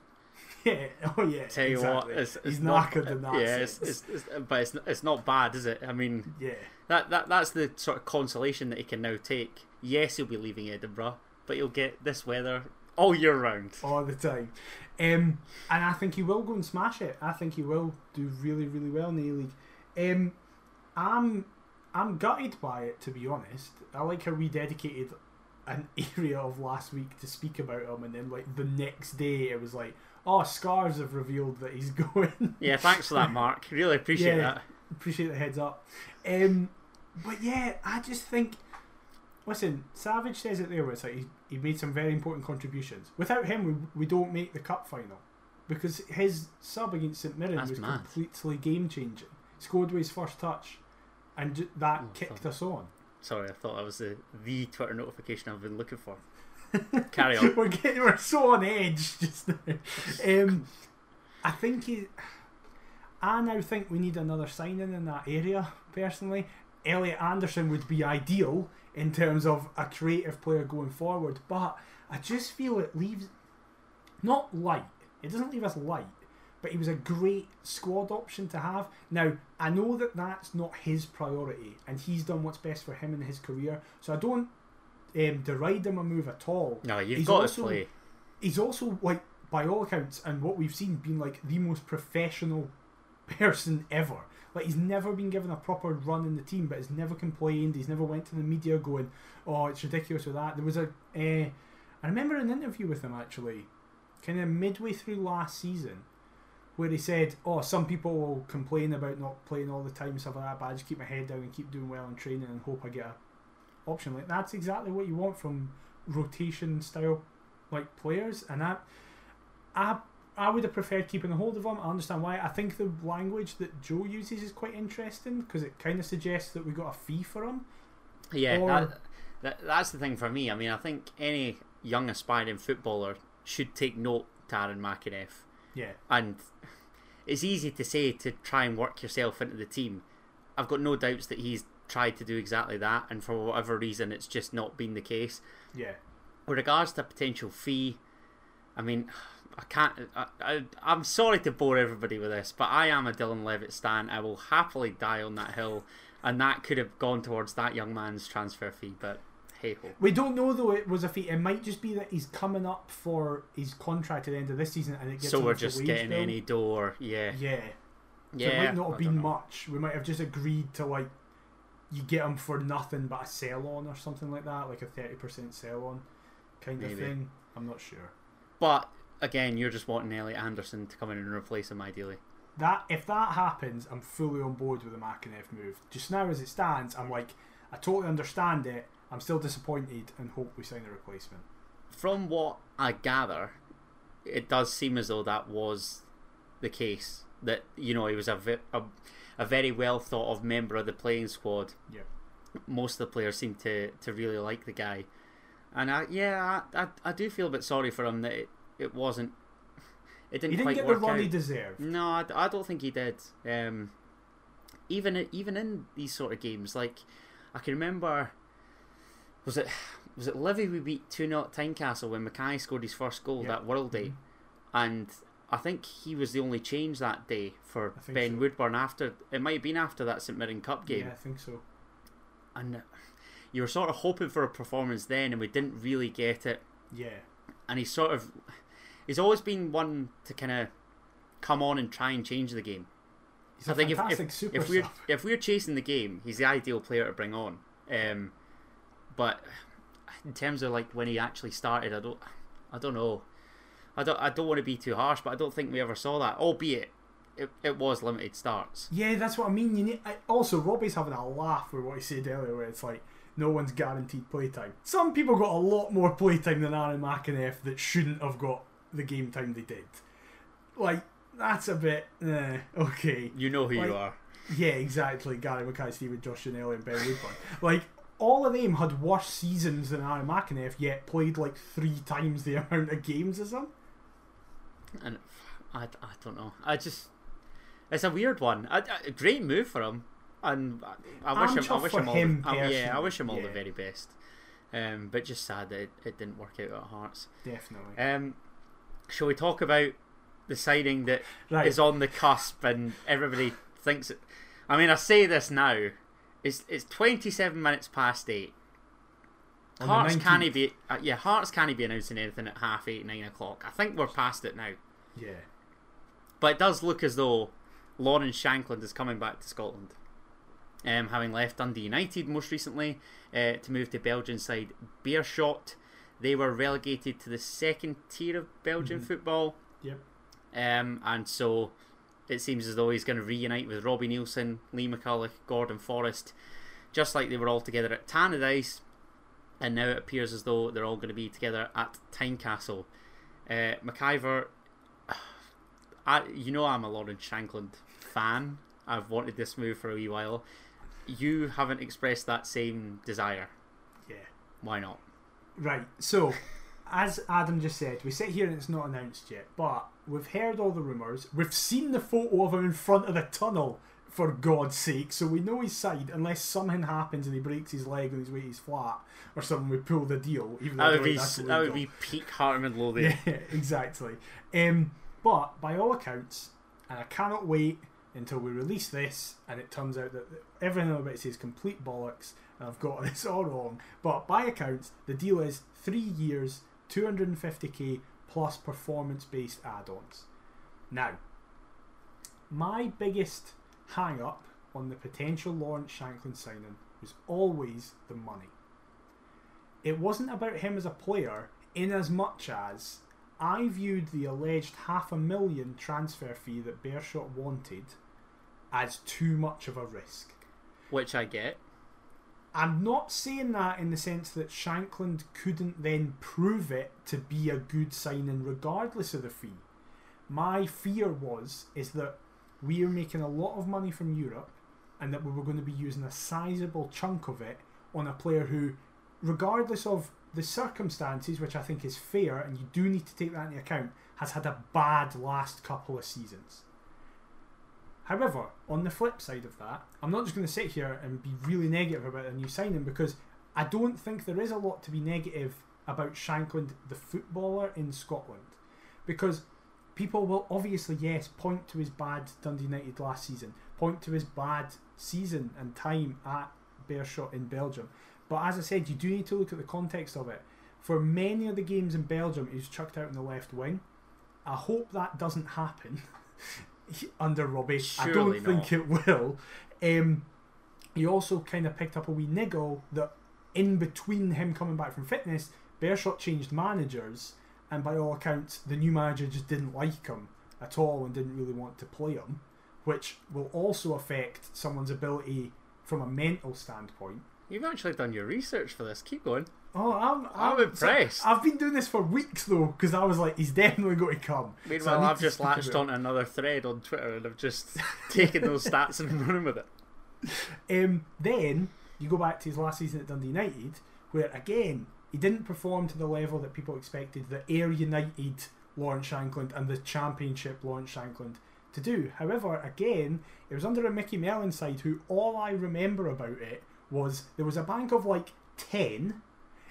Yeah. Oh yeah. Tell you exactly. what, it's, it's he's not, knackered in that. Yeah, it's, it's, it's, but it's, it's not bad, is it? I mean, yeah. that, that that's the sort of consolation that he can now take. Yes, he'll be leaving Edinburgh, but he'll get this weather all year round. all the time. Um, and I think he will go and smash it. I think he will do really, really well in the A League. Um, I'm I'm gutted by it to be honest. I like how we dedicated an area of last week to speak about him, and then like the next day it was like, oh, Scars have revealed that he's going. Yeah, thanks for that, Mark. Really appreciate Yeah. that. Appreciate the heads up. Um, but yeah, I just think. Listen, Savage says it there where it's like he, he made some very important contributions. Without him, we, we don't make the cup final because his sub against St Mirren That's was mad. completely game changing. Scored with his first touch, and that Oh, kicked fuck. us on. Sorry, I thought that was the, the Twitter notification I've been looking for. Carry on. we're getting we're so on edge just now. Um, I think he. I now think we need another signing in that area. Personally, Elliot Anderson would be ideal in terms of a creative player going forward, but I just feel it leaves not light. It doesn't leave us light, but he was a great squad option to have. Now I know that that's not his priority, and he's done what's best for him in his career. So I don't um, deride him a move at all No, you've He's got also- to play. he's also like by all accounts and what we've seen been like the most professional person ever like he's never been given a proper run in the team but he's never complained he's never went to the media going oh it's ridiculous with that there was a uh, i remember an interview with him actually kind of midway through last season where he said oh some people will complain about not playing all the time and stuff like that but i just keep my head down and keep doing well in training and hope i get a option like that's exactly what you want from rotation style like players, and that I, I would have preferred keeping a hold of him. I understand why. I think the language that Joe uses is quite interesting because it kind of suggests that we got a fee for him. Yeah, Or- that, that, that's the thing for me. I mean, I think any young aspiring footballer should take note to Aaron. Yeah, And it's easy to say to try and work yourself into the team. I've got no doubts that he's tried to do exactly that, and for whatever reason, it's just not been the case. yeah, With regards to potential fee, I mean, I can't. I, I, I'm sorry to bore everybody with this, but I am a Dylan Levitt stan. I will happily die on that hill, and that could have gone towards that young man's transfer fee. But hey ho. we don't know though. It was a fee. It might just be that he's coming up for his contract at the end of this season, and it gets So we're just getting bill. any door, yeah, Yeah, yeah. so it might not have been much. We might have just agreed to like you get him for nothing but a sell on or something like that, like a thirty percent sell on kind of thing. I'm not sure. But again, you're just wanting Elliot Anderson to come in and replace him, ideally. That if that happens, I'm fully on board with the McEneff move. Just now, as it stands, I'm like, I totally understand it. I'm still disappointed and hope we sign a replacement. From what I gather, it does seem as though that was the case. That you know he was a ve- a, a very well thought of member of the playing squad. Yeah. Most of the players seem to, to really like the guy, and I yeah I, I, I do feel a bit sorry for him that it, it wasn't it didn't, He didn't quite get the run out. he deserved. No, I, I don't think he did. Um, even even in these sort of games, like I can remember, was it was it Livy we beat two 0 at Tynecastle when McKay scored his first goal that World Day, Mhm. and I think he was the only change that day for Ben so. Woodburn after it might have been after that St Mirren Cup game, Yeah, I think so. and you were sort of hoping for a performance then, and we didn't really get it Yeah, and he's sort of he's always been one to kind of come on and try and change the game. he's I a think if, fantastic if, if we're if we're chasing the game, he's the ideal player to bring on. Um, but in terms of like when he actually started, I don't I don't know. I don't I don't want to be too harsh, but I don't think we ever saw that. Albeit it, it was limited starts. Yeah, that's what I mean. You need. I, also, Robbie's having a laugh with what he said earlier, where it's like no one's guaranteed playtime. Some people got a lot more playtime than Aaron McEneff that shouldn't have got the game time they did. Like, that's a bit, eh, okay. You know who Like- you are. Yeah, exactly. Gary Mackay-Steven Josh Ginnelly, and Ben Woodburn. Like, all of them had worse seasons than Aaron McEneff, yet played like three times the amount of games as him. And I, I don't know. I just it's a weird one. A, a great move for him, and I, I wish I'm him. I wish him all. him the, I- yeah, I wish him all the very best. Um, but just sad that it, it didn't work out at Hearts. Definitely. Um, shall we talk about the signing that is Right. on the cusp and everybody thinks it? I mean, I say this now. It's it's twenty seven minutes past eight. On Hearts 19th. can't be uh, yeah Hearts can't be announcing anything at half eight nine o'clock. I think we're past it now. Yeah. But it does look as though Lawrence Shankland is coming back to Scotland. Um, having left Dundee United most recently uh, to move to Belgian side Beerschot. They were relegated to the second tier of Belgian Mhm. football. Yep. Um, and so it seems as though he's going to reunite with Robbie Neilson, Lee McCulloch, Gordon Forrest, just like they were all together at Tannadice. And now it appears as though they're all going to be together at Tynecastle. Uh, McIver, I, you know I'm a Lawrence Shankland fan. I've wanted this move for a wee while. You haven't expressed that same desire. Yeah. Why not? Right. So, as Adam just said, we sit here and it's not announced yet, but we've heard all the rumours. We've seen the photo of him in front of the tunnel, for God's sake. So we know his side, unless something happens and he breaks his leg on his way he's flat or something. We pull the deal. Even though That would be that would be peak Heart and Midlothian. Yeah, exactly. Um, but by all accounts, and I cannot wait until we release this, and it turns out that everything about it is complete bollocks, and I've got this all wrong. But by accounts, the deal is three years, 250k plus performance-based add-ons. Now, my biggest hang-up on the potential Lawrence Shankland signing was always the money. It wasn't about him as a player, in as much as I viewed the alleged half a million transfer fee that Beerschot wanted as too much of a risk. Which I get. I'm not saying that in the sense that Shankland couldn't then prove it to be a good signing regardless of the fee. My fear was is that we are making a lot of money from Europe and that we were going to be using a sizable chunk of it on a player who, regardless of the circumstances, which I think is fair, and you do need to take that into account, has had a bad last couple of seasons. However, on the flip side of that, I'm not just going to sit here and be really negative about a new signing because I don't think there is a lot to be negative about Shankland, the footballer in Scotland. Because people will obviously, yes, point to his bad Dundee United last season, point to his bad season and time at Beerschot in Belgium. But as I said, you do need to look at the context of it. For many of the games in Belgium, he's chucked out in the left wing. I hope that doesn't happen under Robbie. I don't think it will. Um, he also kind of picked up a wee niggle that in between him coming back from fitness, Beerschot changed managers, and by all accounts, the new manager just didn't like him at all and didn't really want to play him, which will also affect someone's ability from a mental standpoint. You've actually done your research for this. Keep going. Oh, I'm, I'm impressed. I've been doing this for weeks though, because I was like, he's definitely going to come. Meanwhile, need I've just latched onto another thread on Twitter and I've just taken those stats and running with it. Um, then you go back to his last season at Dundee United, where again he didn't perform to the level that people expected the Ayr United Lawrence Shankland and the Championship Lawrence Shankland to do. However, again, it was under a Micky Mellon side who all I remember about it was there was a bank of like 10,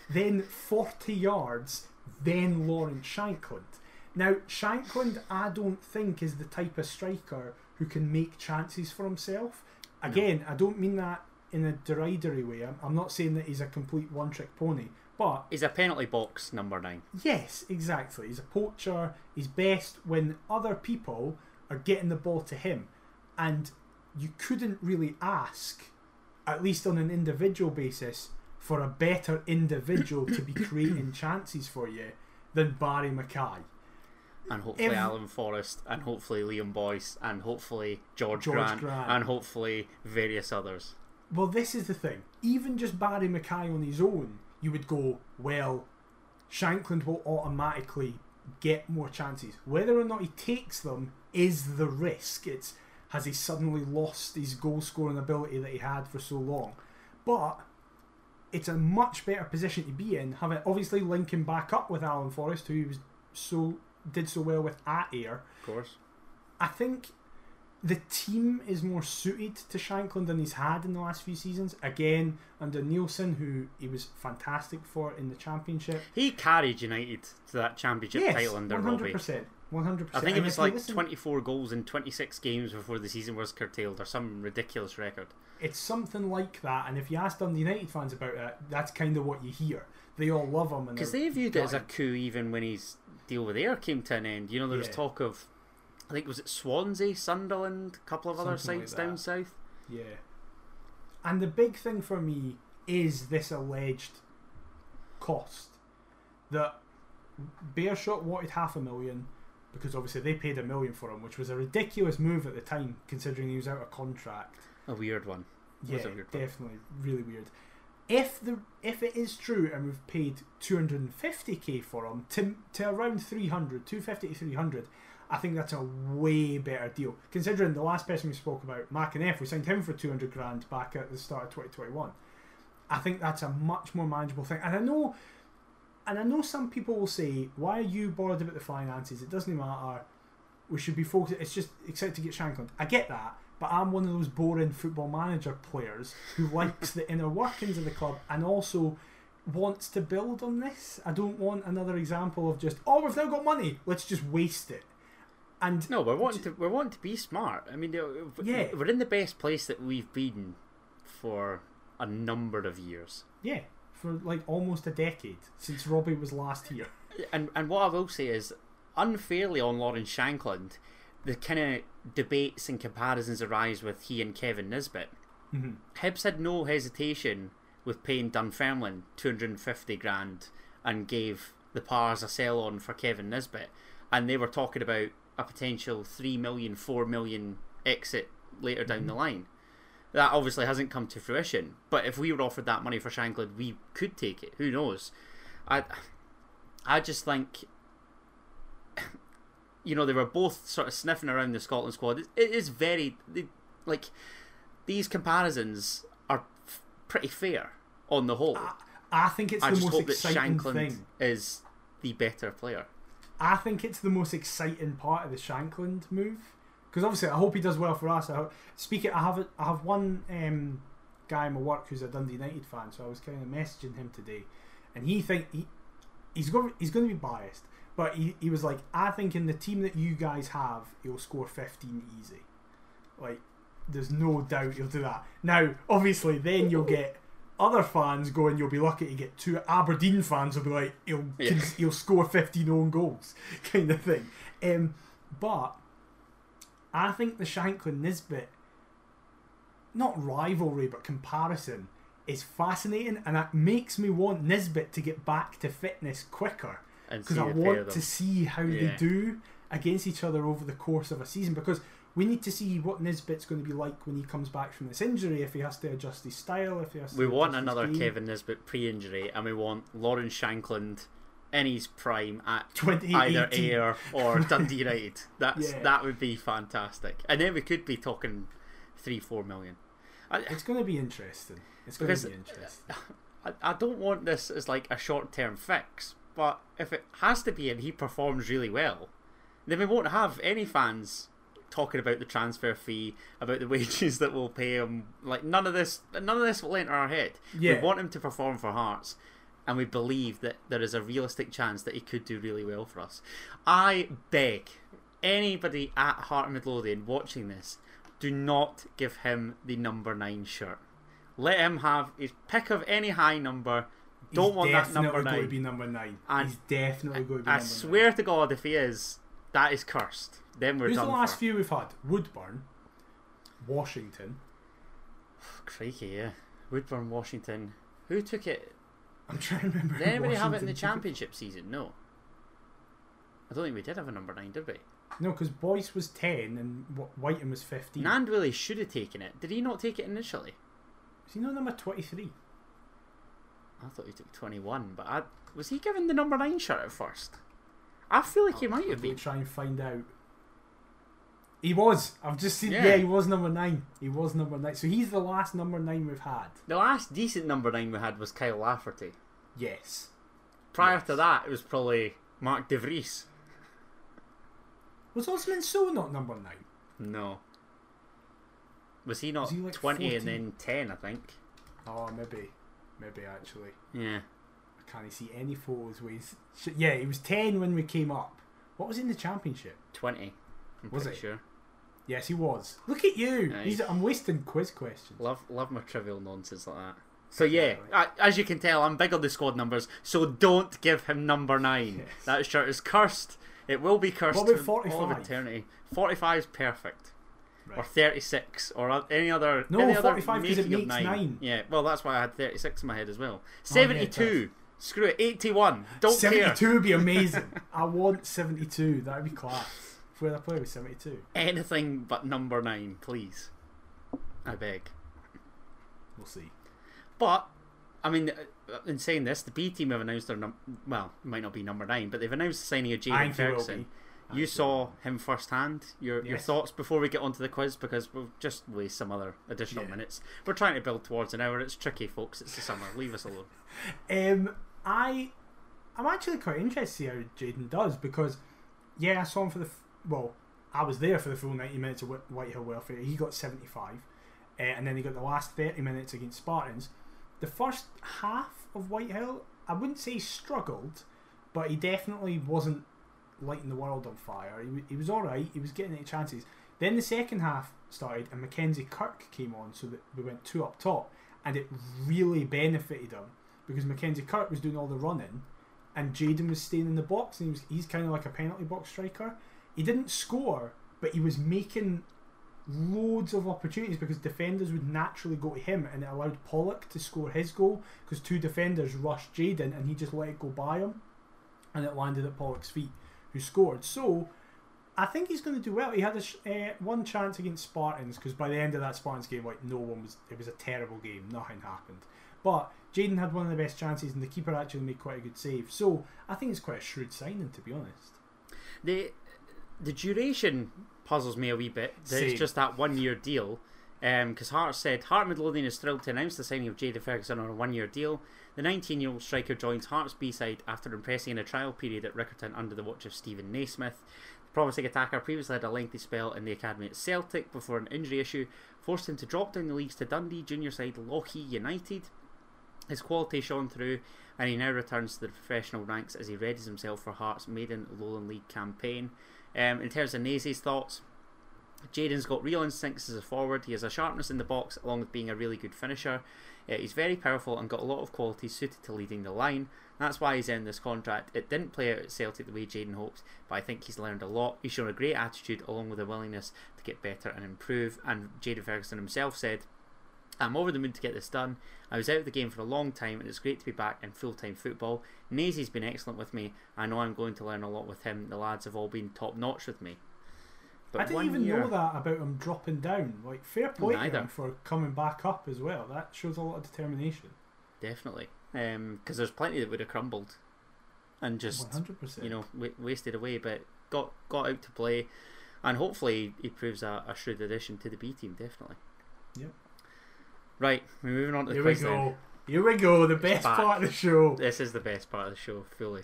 then 40 yards, then Lawrence Shankland. Now, Shankland, I don't think, is the type of striker who can make chances for himself. Again, I don't mean that in a derisory way. I'm, I'm not saying that he's a complete one trick pony. But He's a penalty box number nine. yes, exactly. He's a poacher. He's best when other people are getting the ball to him. And you couldn't really ask, at least on an individual basis, for a better individual to be creating chances for you than Barrie McKay. And hopefully Ev- Alan Forrest, and hopefully Liam Boyce, and hopefully George, George Grant, Grant. and hopefully various others. Well, this is the thing. Even just Barrie McKay on his own, you would go, well, Shankland will automatically get more chances. Whether or not he takes them is the risk. It's has he suddenly lost his goal scoring ability that he had for so long? But it's a much better position to be in, having obviously linking back up with Alan Forrest, who was so did so well with at Ayr. Of course. I think the team is more suited to Shankland than he's had in the last few seasons. Again, under Neilson, who he was fantastic for in the championship. He carried United to that championship yes, title under one Robbie. Hundred percent, I think it was like 24 goals in 26 games before the season was curtailed, or some ridiculous record. It's something like that, and if you ask Dundee United fans about it, that's kind of what you hear. They all love him, Because they viewed it as a coup even when his deal with Ayr came to an end. You know, there was Yeah. talk of, I think was it Swansea, Sunderland, a couple of other Something like sites down south. Yeah. And the big thing for me is this alleged cost that Beerschot wanted half a million because obviously they paid a million for him, which was a ridiculous move at the time considering he was out of contract. A weird one. Yeah, weird one. definitely really weird. If the if it is true and we've paid 250k for him to to around 300, 250 to 300, I think that's a way better deal. Considering the last person we spoke about, McEneff, we signed him for 200 grand back at the start of 2021. I think that's a much more manageable thing. And I know, and I know some people will say, "Why are you bothered about the finances? It doesn't matter. We should be focused. It's just excited to get Shankland." I get that, but I'm one of those boring football manager players who likes the inner workings of the club and also wants to build on this. I don't want another example of just, "Oh, we've now got money. Let's just waste it." And No, we're wanting to we're wanting to be smart. I mean, Yeah. we're in the best place that we've been for a number of years. yeah, for like almost a decade since Robbie was last here. And and what I will say is, unfairly on Lawrence Shankland, the kind of debates and comparisons arise with he and Kevin Nisbet. Mhm. Hibs had no hesitation with paying Dunfermline 250 grand and gave the Pars a sell on for Kevin Nisbet. And they were talking about a potential 3 million, 4 million exit later down the line. That obviously hasn't come to fruition. But if we were offered that money for Shankland, we could take it. Who knows? I, I just think, you know, they were both sort of sniffing around the Scotland squad. It, it is very, they, like, these comparisons are f- pretty fair on the whole. I, I think it's I the just most hope that exciting Shankland thing. is the better player. I think it's the most exciting part of the Shankland move because obviously I hope he does well for us. I, speaking, I have I have one um, guy in my work who's a Dundee United fan, so I was kind of messaging him today, and he think he he's going he's going to be biased, but he, he was like, I think in the team that you guys have, he'll score fifteen easy. Like, there's no doubt he'll do that. Now, obviously, then you'll get. Other fans going, you'll be lucky to get two Aberdeen fans will be like, he'll Yeah. he'll score 15 own goals, kind of thing. Um, but I think the Shankland Nisbet, not rivalry, but comparison, is fascinating, and that makes me want Nisbet to get back to fitness quicker because I the pair of want to see how they do against each other over the course of a season because. We need to see what Nisbet's going to be like when he comes back from this injury. If he has to adjust his style, if he has to We want another. Kevin Nisbet pre-injury, and we want Lawrence Shankland his prime at 2018. either Ayr or Dundee United. That's Yeah. that would be fantastic, and then we could be talking three, four million. I, It's going to be interesting. It's going to be interesting. I, I don't want this as like a short-term fix, but if it has to be and he performs really well, then we won't have any fans talking about the transfer fee, about the wages that we'll pay him. Like none of this, none of this will enter our head. Yeah. We want him to perform for Hearts, and we believe that there is a realistic chance that he could do really well for us. I beg anybody at Heart and Midlothian watching this, do not give him the number nine shirt. Let him have his pick of any high number. Don't He's want that number going to be be number nine. And He's definitely going to be I number I swear to God, if he is, that is cursed. Then we're nine. Who's done the last for. few we've had? Woodburn, Washington. Crikey, yeah. Woodburn, Washington. Who took it? I'm trying to remember. Did anybody have it in the championship season? No. I don't think we did have a number nine, did we? No, because Boyce was ten and Wh- Whiten was fifteen. Nand really should have taken it. Did he not take it initially? Is he not number 23? I thought he took 21, but I, was he given the number 9 shirt at first? I feel like he might have been. to try and find out. He was. I've just seen. Yeah. Yeah. he was number nine. He was number nine. So he's the last number nine we've had. The last decent number 9 we had was Kyle Lafferty. Yes. Prior Yes. to that, it was probably Mark De Vries. Was Osman So not number nine? No. Was he not Was he like 20 and then 10, I think? Oh, maybe. Maybe actually. Yeah. I can't see any photos where he's. Yeah, he was 10 when we came up. What was in the championship? 20. I'm Was pretty it? sure. Yes, he was. Look at you. Nice. I'm wasting quiz questions. Love love my trivial nonsense like that. So yeah, I, as you can tell, I'm big on the squad numbers. So don't give him number nine. Yes. That shirt is cursed. It will be cursed What about for all of 45? eternity. Forty-five is perfect, or thirty-six, or any other. No, any other 45 'cause it makes nine. Yeah, well, that's why I had thirty-six in my head as well. Oh, yeah, Seventy-two. Screw it. Eighty-one. Don't 72 care. would be amazing. I want 72. That would be class. Where I play with 72. Anything but number nine, please. I beg. We'll see. But I mean, uh, in saying this, the B team have announced their num- well, it might not be number nine, but they've announced the signing of Jaden think it will Ferguson. You saw him firsthand. Your your thoughts before we get onto the quiz because we'll just waste some other additional Yeah. minutes. We're trying to build towards an hour. It's tricky, folks. It's the summer. Leave us alone. Um, I, I'm actually quite interested to see how Jaden does because, yeah, I saw him for the well, I was there for the full 90 minutes of Whitehill Welfare. He got 75, uh, and then he got the last 30 minutes against Spartans. The first half of Whitehill, I wouldn't say he struggled, but he definitely wasn't lighting the world on fire. He, he was all right. He was getting any chances. Then the second half started, and Mackenzie Kirk came on, so that we went two up top, and it really benefited him because Mackenzie Kirk was doing all the running, and Jaden was staying in the box, and he was, he's kind of like a penalty box striker. He didn't score, but he was making loads of opportunities because defenders would naturally go to him, and it allowed Pollock to score his goal because two defenders rushed Jaden, and he just let it go by him, and it landed at Pollock's feet, who scored. So. I think he's going to do well. He had a uh, one chance against Spartans because by the end of that Spartans game, like no one was. It was a terrible game. Nothing happened. But Jaden had one of the best chances, and the keeper actually made quite a good save. So I think it's quite a shrewd signing, to be honest. The the duration puzzles me a wee bit. That Same. It's just that one year deal. Um, because Hart said Hart Midlothian is thrilled to announce the signing of Jaden Ferguson on a one year deal. The 19 year old striker joins Hearts B side after impressing in a trial period at Riccarton under the watch of Steven Naismith. The promising attacker previously had a lengthy spell in the academy at Celtic before an injury issue forced him to drop down the leagues to Dundee junior side Lochee United. His quality shone through, and he now returns to the professional ranks as he readies himself for Hearts' maiden Lowland League campaign. Um, in terms of Nazy's thoughts, Jaden's got real instincts as a forward. He has a sharpness in the box, along with being a really good finisher. Uh, he's very powerful and got a lot of qualities suited to leading the line. That's why he's in this contract. It didn't play out at Celtic the way Jaden hopes, but I think he's learned a lot. He's shown a great attitude, along with a willingness to get better and improve. And Jaden Ferguson himself said, I'm over the moon to get this done. I was out of the game for a long time and it's great to be back in full time football. Nazy's been excellent with me. I know I'm going to learn a lot with him. The lads have all been top notch with me. But I didn't even year, know that about him dropping down. Like fair play to him for coming back up as well. That shows a lot of determination. Definitely. Um, because there's plenty that would have crumbled and just, One hundred percent. you know, wa wasted away, but got got out to play. And hopefully he proves a, a shrewd addition to the B team, definitely. Yep. Right, we're moving on to the Here we quiz then. go. Here we go. The best back. part of the show. This is the best part of the show, fully.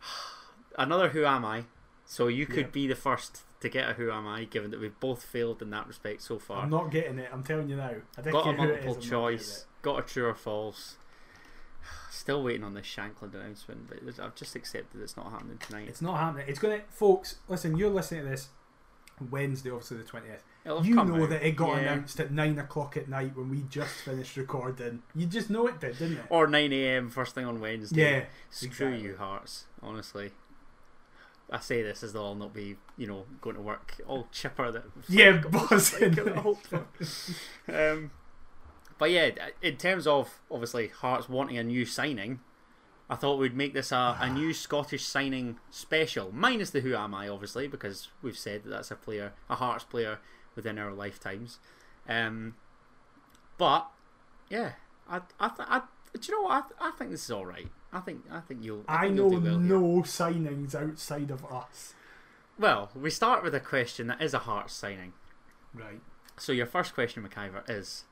Another Who Am I? So you could Yep. be the first to get a Who Am I, given that we've both failed in that respect so far. I'm not getting it. I'm telling you now. I got a care who it multiple is, choice, got a true or false. Still waiting on this Shankland announcement, but I've just accepted it's not happening tonight. It's not happening. It's gonna, folks. Listen, you're listening to this Wednesday, obviously the twentieth. You know out. that it got Yeah. announced at nine o'clock at night when we just finished recording. You just know it did, didn't it? Or 9 a.m. first thing on Wednesday. yeah. Screw exactly. you, Hearts. Honestly. I say this as though I'll not be, you know, going to work all chipper that. Yeah, buzzing. Um, but yeah, in terms of obviously Hearts wanting a new signing, I thought we'd make this a, a new Scottish signing special, minus the Who Am I, obviously, because we've said that that's a player, a Hearts player within our lifetimes. Um, but Yeah, I, I, th- I, do you know what? I, th- I think this is all right. I think, I think you'll. I, I think know you'll well here. no signings outside of us. Well, we start with a question that is a Hearts signing. Right. So your first question, McIver, is: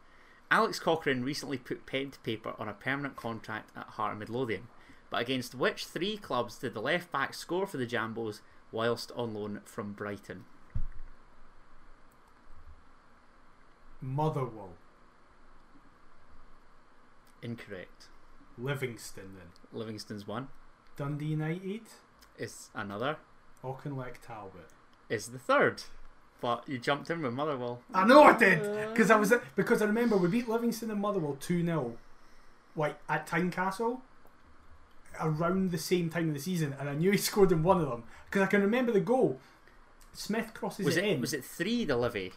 Alex Cochrane recently put pen to paper on a permanent contract at Heart and Midlothian, but against which three clubs did the left back score for the Jambos whilst on loan from Brighton? Motherwell. Incorrect. Livingston then. Livingston's one. Dundee United. Is another. Auchinleck Talbot. Is the third. But you jumped in with Motherwell. I know I did uh. because I was because I remember we beat Livingston and Motherwell two 0 like at Tynecastle around the same time of the season, and I knew he scored in one of them because I can remember the goal. Smith crosses Was it, it in. was it three the Livy?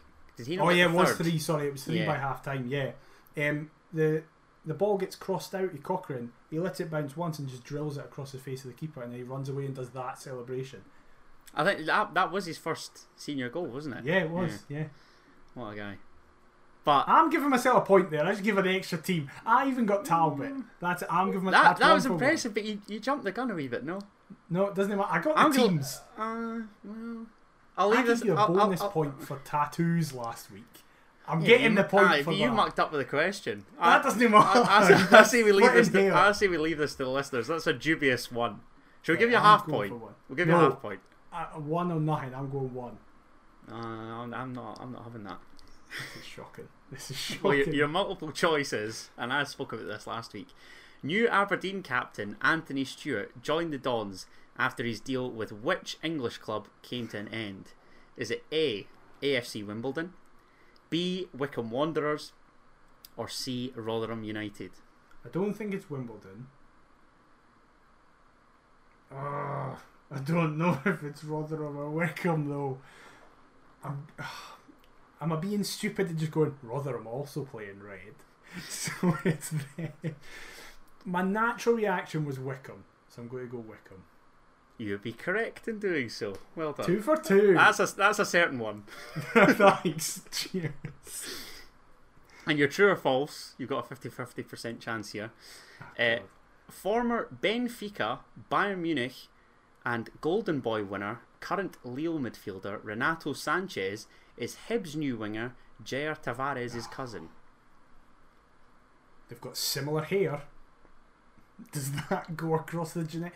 Did he oh yeah, it was third? three. Sorry, it was three Yeah. by half time. Yeah, um, the the ball gets crossed out to Cochrane. He lets it bounce once and just drills it across the face of the keeper, and then he runs away and does that celebration. I think that that was his first senior goal, wasn't it? Yeah, it was. Yeah. What a guy. But I'm giving myself a point there. I just give an extra team. I even got Talbot. That's it. I'm giving my, that that was one. impressive, but you, you jumped the gun a wee bit, no? No, it doesn't matter. I got I'm the go- teams. Uh, well, I'll I leave gave this. you a I'll- I'll- bonus I'll- point for tattoos last week. I'm Yeah, getting you- the point aye, for but that. you mucked up with the question. that doesn't matter. I, I, I, say we leave this. To. I say we leave this to the listeners. That's a dubious one. Shall we give you a I'm half point? We'll give you No. a half point. Uh, one or nothing. I'm going one. Uh, I'm, I'm not. I'm not having that. This is shocking. This is shocking. Well, your, your multiple choices, and I spoke about this last week. New Aberdeen captain Anthony Stewart joined the Dons after his deal with which English club came to an end? Is it A. AFC Wimbledon, B. Wycombe Wanderers, or C. Rotherham United? I don't think it's Wimbledon. Ah, I don't know if it's Rotherham or Wycombe though. I'm, am I being stupid and just going Rotherham also playing red? So it's them. My natural reaction was Wycombe, so I'm going to go Wycombe. You would be correct in doing so. Well done. Two for two. That's a that's a certain one. Thanks. Cheers. And you're true or false. You've got a 50-50% chance here. Uh, former Benfica, Bayern Munich, and Golden Boy winner, current Lille midfielder Renato Sanches is Hibs' new winger Jair Tavares' cousin. They've got similar hair. Does that go across the genetic?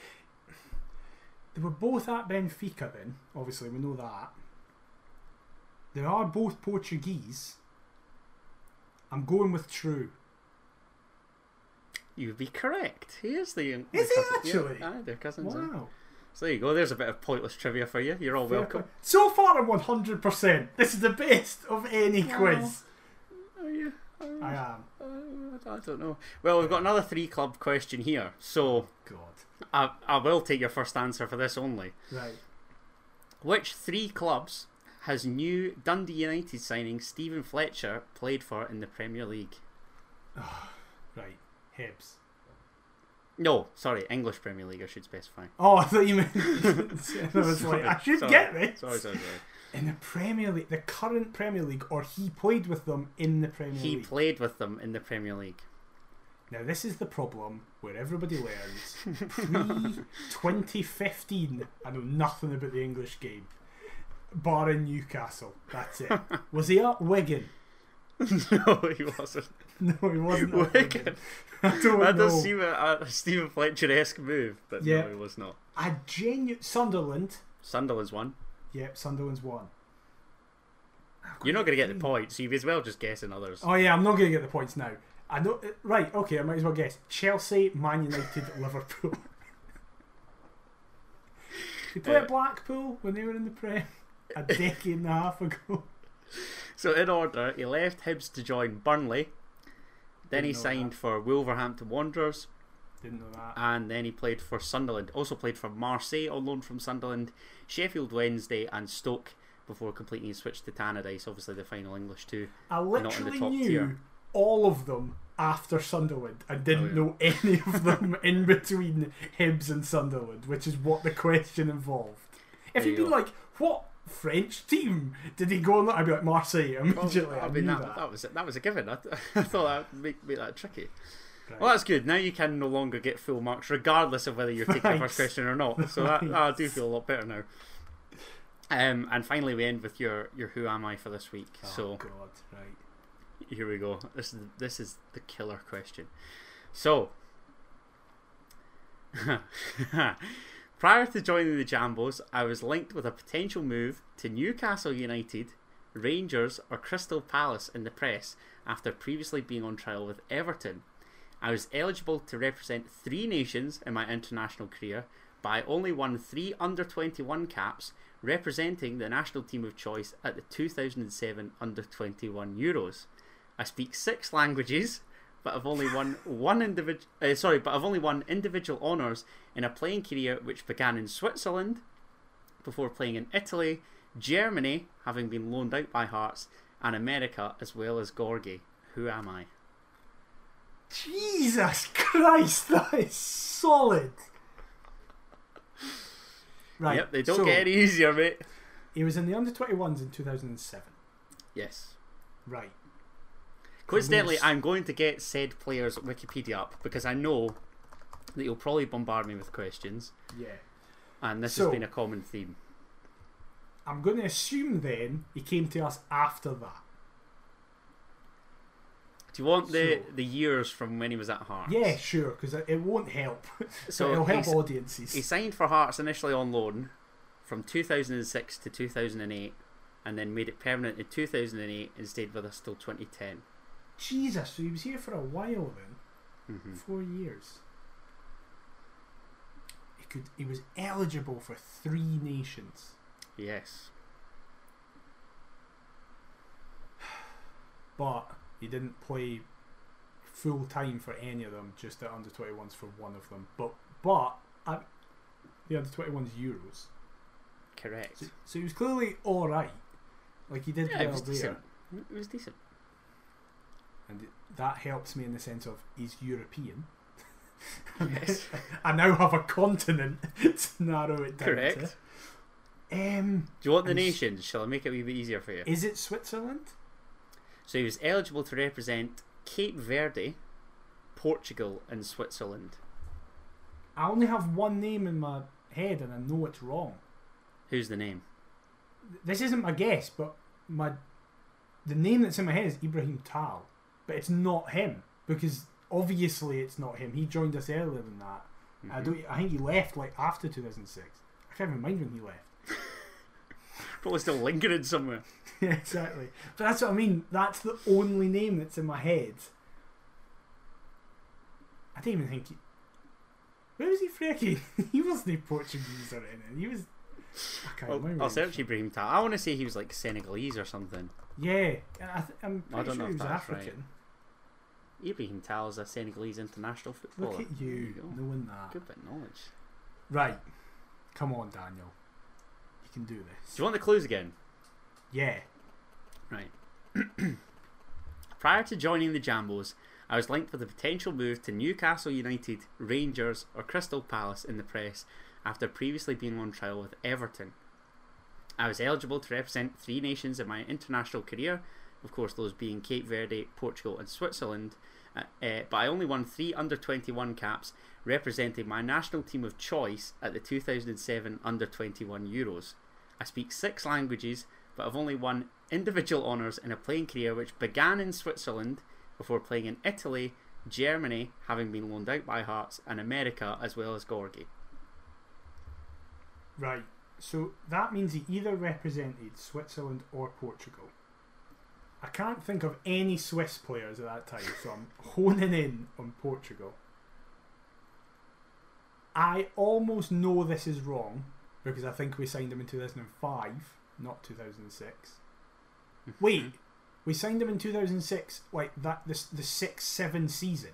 They were both at Benfica then, obviously, we know that. They are both Portuguese. I'm going with true. You would be correct. He is the. the Is he cousin- actually? Yeah, aye, they're cousins. Wow. So there you go. There's a bit of pointless trivia for you. You're all Fair welcome. So far, I'm 100%. This is the best of any quiz. Are you? I am. Uh, I don't know. Well, we've got another three club question here. So God. I, I will take your first answer for this only. Right. Which three clubs has new Dundee United signing Steven Fletcher played for in the Premier League? Right. Hibs. No, sorry, English Premier League, I should specify. Oh, I thought you meant. I was like, I should Sorry. get this. Sorry, sorry, sorry. In the Premier League, the current Premier League, or he played with them in the Premier He League. He played with them in the Premier League. Now, this is the problem where everybody learns. Pre 2015, I know nothing about the English game. Bar in Newcastle. That's it. Was he at Wigan? no, he wasn't. No, he wasn't. Wigan. Wigan. I don't That know. does seem a, a Steven Fletcher esque move, but Yeah. no, he was not. A genuine Sunderland. Sunderland's one. Yep, Sunderland's one. You're not going to get the points, so you may as well just guessing others. Oh yeah, I'm not going to get the points now. I know. uh, Right. Okay, I might as well guess. Chelsea, Man United, Liverpool. They play Uh, at Blackpool when they were in the Prem a decade and a half ago. So in order, he left Hibs to join Burnley. Then he Didn't know signed that. for Wolverhampton Wanderers, Didn't know that. and then he played for Sunderland. Also played for Marseille on loan from Sunderland, Sheffield Wednesday, and Stoke before completing his switch to Tannadice. Obviously, the final English too. I in the literally top knew tier. All of them after Sunderland and didn't Oh, yeah. know any of them in between Hibs and Sunderland, which is what the question involved. If you'd you been like, what French team? Did he go on that? I'd be like Marseille immediately. Well, I, mean, that, that. that was that was a given. I, I thought that would make, make that tricky. Right. Well, that's good. Now you can no longer get full marks, regardless of whether you're taking the first question or not. So that, I do feel a lot better now. Um, and finally, we end with your your Who Am I for this week. oh so God, right. Here we go. This is this is the killer question. So, prior to joining the Jambos, I was linked with a potential move to Newcastle United, Rangers, or Crystal Palace in the press after previously being on trial with Everton. I was eligible to represent three nations in my international career, but I only won three under 21 caps representing the national team of choice at the 2007 under 21 Euros. I speak six languages, but I've only won one individual. Uh, sorry, but I've only won individual honours in a playing career which began in Switzerland, before playing in Italy, Germany, having been loaned out by Hearts, and America as well as Gorgie. Who am I? Jesus Christ, that is solid. Right. Yep, they don't so get any easier, mate. He was in the under 21s in 2007. Yes. Right. Coincidentally, I'm going to get said player's Wikipedia up because I know that you'll probably bombard me with questions, Yeah. and this So- has been a common theme. I'm going to assume then he came to us after that. Do you want the, So- the years from when he was at Hearts? Yeah, sure, because it it won't help. So So it'll help audiences. He signed for Hearts initially on loan from 2006 to 2008, and then made it permanent in 2008 and stayed with us till 2010. Jesus, so he was here for a while then. hmm Four years. He could. He was eligible for three nations. Yes. but he didn't play full time for any of them. Just the under 21s for one of them. But but uh, the under 21s Euros. Correct. So, so he was clearly all right. Like he did Yeah, it was there, decent. It was decent. And that helps me in the sense of he's European. Yes. I now have a continent to narrow it down Correct. to. Um, Do you want the nations? Shall I make it a wee bit easier for you? is it Switzerland? So he was eligible to represent Cape Verde, Portugal, and Switzerland. I only have one name in my head, and I know it's wrong. Who's the name? this isn't my guess, but my the name that's in my head is Ibrahim Tal, but it's not him because obviously it's not him. He joined us earlier than that. I Mhm. don't. I think he left like after 2006. I can't even mind when he left. Probably still lingering somewhere. yeah, exactly. But that's what I mean. That's the only name that's in my head. I didn't even think. He, where was he freaking? he wasn't Portuguese or anything. He was. I can't I'll, remember. I'll search Ibrahim Tal. I want to say he was like Senegalese or something. Yeah, I th- I'm I don't sure know he if was that's right. Ibrahim Tal is a Senegalese international footballer. Look at There you, knowing that. Good bit of knowledge. Right. Come on, Daniel. You can do this. Do you want the clues again? Yeah. Right. Prior to joining the Jambos, I was linked with a potential move to Newcastle United, Rangers, or Crystal Palace in the press after previously being on trial with Everton. I was eligible to represent three nations in my international career, of course, those being Cape Verde, Portugal, and Switzerland, uh, uh, but I only won three under 21 caps representing my national team of choice at the 2007 under 21 Euros. I speak six languages, but I've only won individual honours in a playing career which began in Switzerland before playing in Italy, Germany, having been loaned out by Hearts, and America as well as Gorgie. Right. So that means he either represented Switzerland or Portugal. I can't think of any Swiss players at that time, so I'm honing in on Portugal. I almost know this is wrong because I think we signed him in 2005, not 2006. Wait, we signed him in 2006, like that this the six seven season,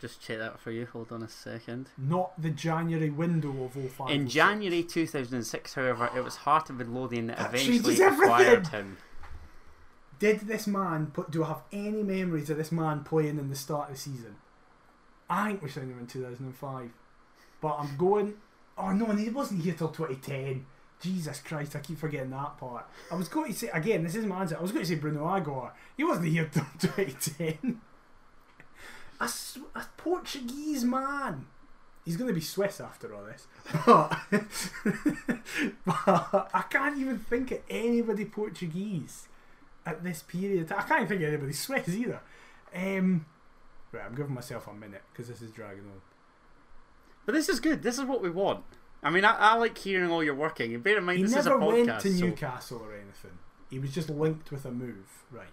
Just check that for you. Hold on a second. not the January window of 05. In January 2006, however, it was Heart of Midlothian that That eventually acquired him. Did this man put? Do I have any memories of this man playing in the start of the season? I think we signed him in 2005, but I'm going. Oh no, and he wasn't here till 2010. Jesus Christ, I keep forgetting that part. I was going to say again, this isn't my answer. I was going to say Bruno Aguiar. He wasn't here till 2010. a, a Portuguese man. He's going to be Swiss after all this. But, but I can't even think of anybody Portuguese at this period. I can't think of anybody sweats either. Um, right, I'm giving myself a minute because this is dragging on. But this is good. This is what we want. I mean, I, I like hearing all your working. And bear in mind, He this is a podcast. He never went to so- Newcastle or anything. He was just linked with a move. Right.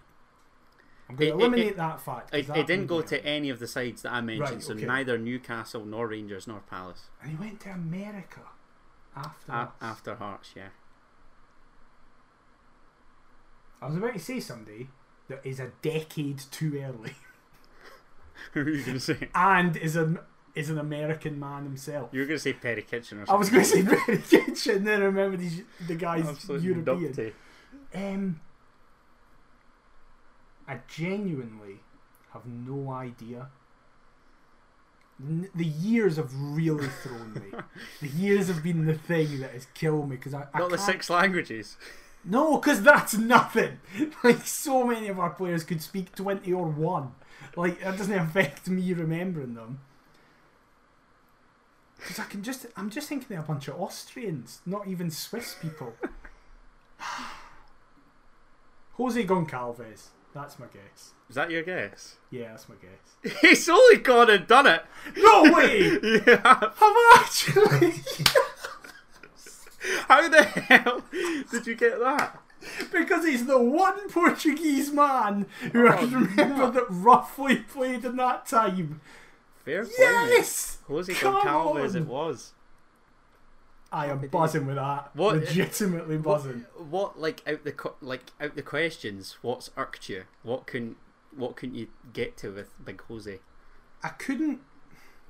I'm going it- to eliminate it- that fact. It, that it didn't go to any of the sides that I mentioned, Right, so okay. neither Newcastle nor Rangers nor Palace And he went to America after. a- after Hearts. Yeah, I was about to say somebody that is a decade too early who were you going to say? and is an is an American man himself. You were going to say Perry Kitchen or something. I was going to say Barry Kitchen, then I remembered the guy's Absolute European. numpty. Um, I genuinely have no idea. N- the years have really thrown me. the years have been the thing that has killed me because I, I Not the six languages. No, because that's nothing. Like so many of our players could speak twenty or one. Like that doesn't affect me remembering them. Because I can just, I'm just thinking of a bunch of Austrians, not even Swiss people. Jose Goncalves. That's my guess. Is that your guess? Yeah, that's my guess. He's only gone and done it. No way! yeah. Have I actually? How the hell did you get that? because he's the one Portuguese man who I Oh, can remember no. that roughly played in that time. Fair play. Yes! Jose Come Goncalves it was. I am buzzing with that. What- uh, Legitimately buzzing. What, what like out the like out the questions? What's irked you? What can what can you get to with Big Jose? I couldn't.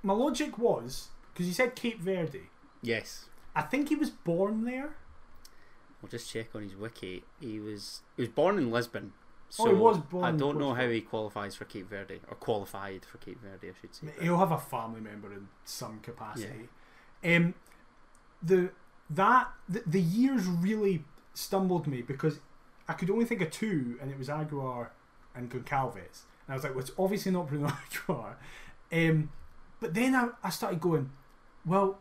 My logic was because you said Cape Verde. Yes, I think he was born there. We'll just check on his wiki. He was he was born in Lisbon. So Oh, he was born I don't know how he qualifies for Cape Verde or qualified for Cape Verde. I should say. He'll have a family member in some capacity. Yeah. Um, the that the, the years really stumbled me because I could only think of two, and it was Aguiar and Goncalves. And I was like, well, it's obviously not Bruno Aguiar. Um, but then I, I started going, well,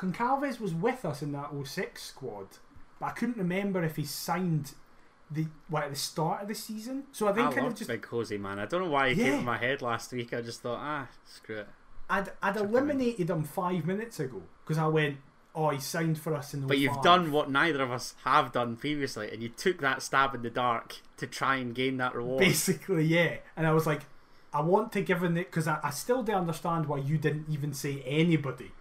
Goncalves was with us in that 06 squad, but I couldn't remember if he signed the well, at the start of the season. So I I kind of just Big Jose, man. I don't know why he came Yeah. to my head last week. I just thought, ah, screw it. I'd, I'd eliminated him five minutes ago because I went, oh, he signed for us in the But you've done what neither of us have done previously, and you took that stab in the dark to try and gain that reward. Basically, yeah. And I was like, I want to give him it because I, I still don't understand why you didn't even say anybody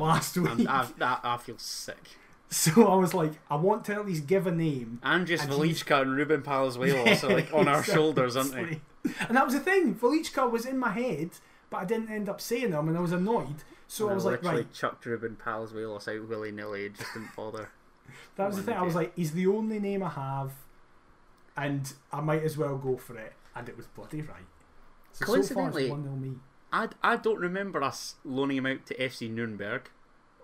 last week. I, I, I feel sick. so I was like, I want to at least give a name. Andres Velichka and Ruben Palazuelos are like on our shoulders, aren't they? And that was the thing. Velichka was in my head, but I didn't end up saying them, and I was annoyed. So And I was like, literally right. chucked Ruben Palazuelos out willy nilly and just didn't bother. That was the thing. I was like, he's the only name I have, and I might as well go for it. And it was bloody right. So, so far, Coincidentally- it's 1 0 me. I, I don't remember us loaning him out to FC Nuremberg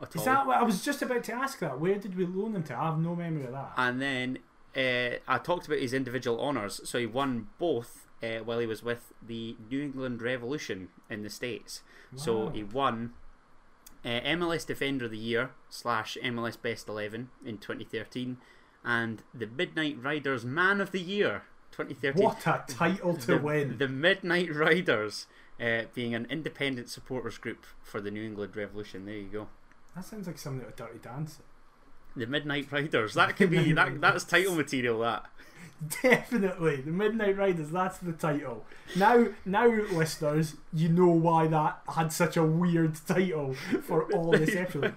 at Is all. that what I was just about to ask that? Where did we loan him to? I have no memory of that. And then uh, I talked about his individual honours. So he won both uh, while he was with the New England Revolution in the States. So he won uh, MLS Defender of the Year slash MLS Best 11 in 2013 and the Midnight Riders Man of the Year 2013. What a title to the, win! The Midnight Riders uh, being an independent supporters group for the New England Revolution. There you go. that sounds like something out of Dirty Dancing. The Midnight Riders. That could be that. That's title material. That. Definitely, the Midnight Riders. That's the title. Now, now, listeners, you know why that had such a weird title for all this episode,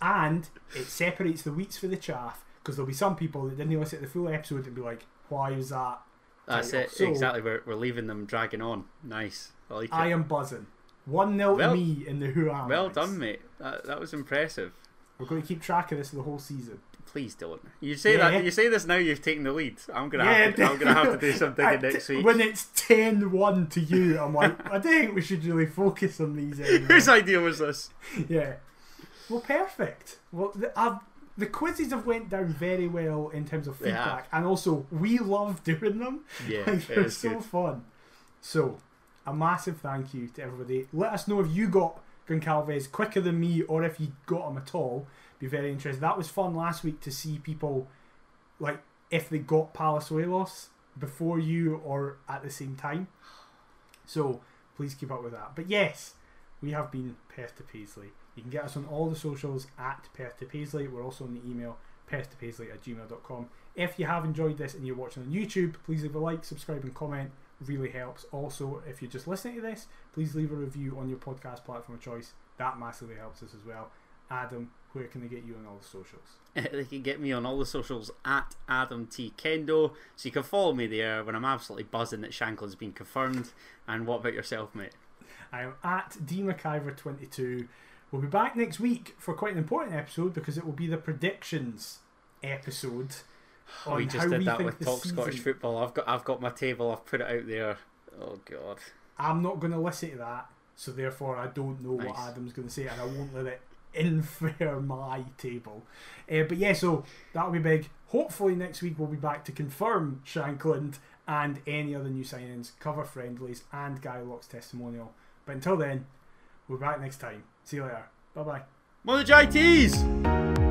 and it separates the wheats for the chaff. Because there'll be some people that didn't listen to the full episode and be like, "Why is that?" That's it. So- exactly. We're, we're leaving them dragging on. Nice. I like it. I am buzzing. One 0 Well- to me in the Who Am well done, mate. That, that was impressive. We're going to keep track of this the whole season. Please don't. You say Yeah. that. You say this now. You've taken the lead. I'm gonna. Yeah, have to, I'm gonna have to do something next week. When it's 10-1 to you, I'm like, I don't think we should really focus on these anymore. Whose idea was this? yeah. Well, perfect. Well, I've the quizzes have went down very well in terms of feedback, and also we love doing them. Yeah, Like, they're so good. fun. So, a massive thank you to everybody. Let us know if you got Goncalves quicker than me, or if you got them at all. Be very interested. That was fun last week to see people like if they got Palazuelos before you or at the same time. So please keep up with that. But yes, we have been Perth to Paisley. You can get us on all the socials at Perth to Paisley. We're also on the email perthtopaisley at gmail.com. If you have enjoyed this and you're watching on YouTube, please leave a like, subscribe, and comment. Really helps. Also, if you're just listening to this, please leave a review on your podcast platform of choice. That massively helps us as well. Adam, where can they get you on all the socials? they can get me on all the socials at Adam T Kendo, so you can follow me there when I'm absolutely buzzing that Shankland's been confirmed. And what about yourself, mate? I am at dmcIver22. We'll be back next week for quite an important episode because it will be the predictions episode. Oh, we just did that with Talk Scottish Football. I've got I've got my table. I've put it out there. Oh God. I'm not going to listen to that, so therefore I don't know what Adam's going to say, and I won't let it infer my table. Uh, but yeah, so that'll be big. Hopefully next week we'll be back to confirm Shankland and any other new signings, cover friendlies, and Guy Locke's testimonial. But until then, we're back next time. See you later. Bye bye. Mother JTs!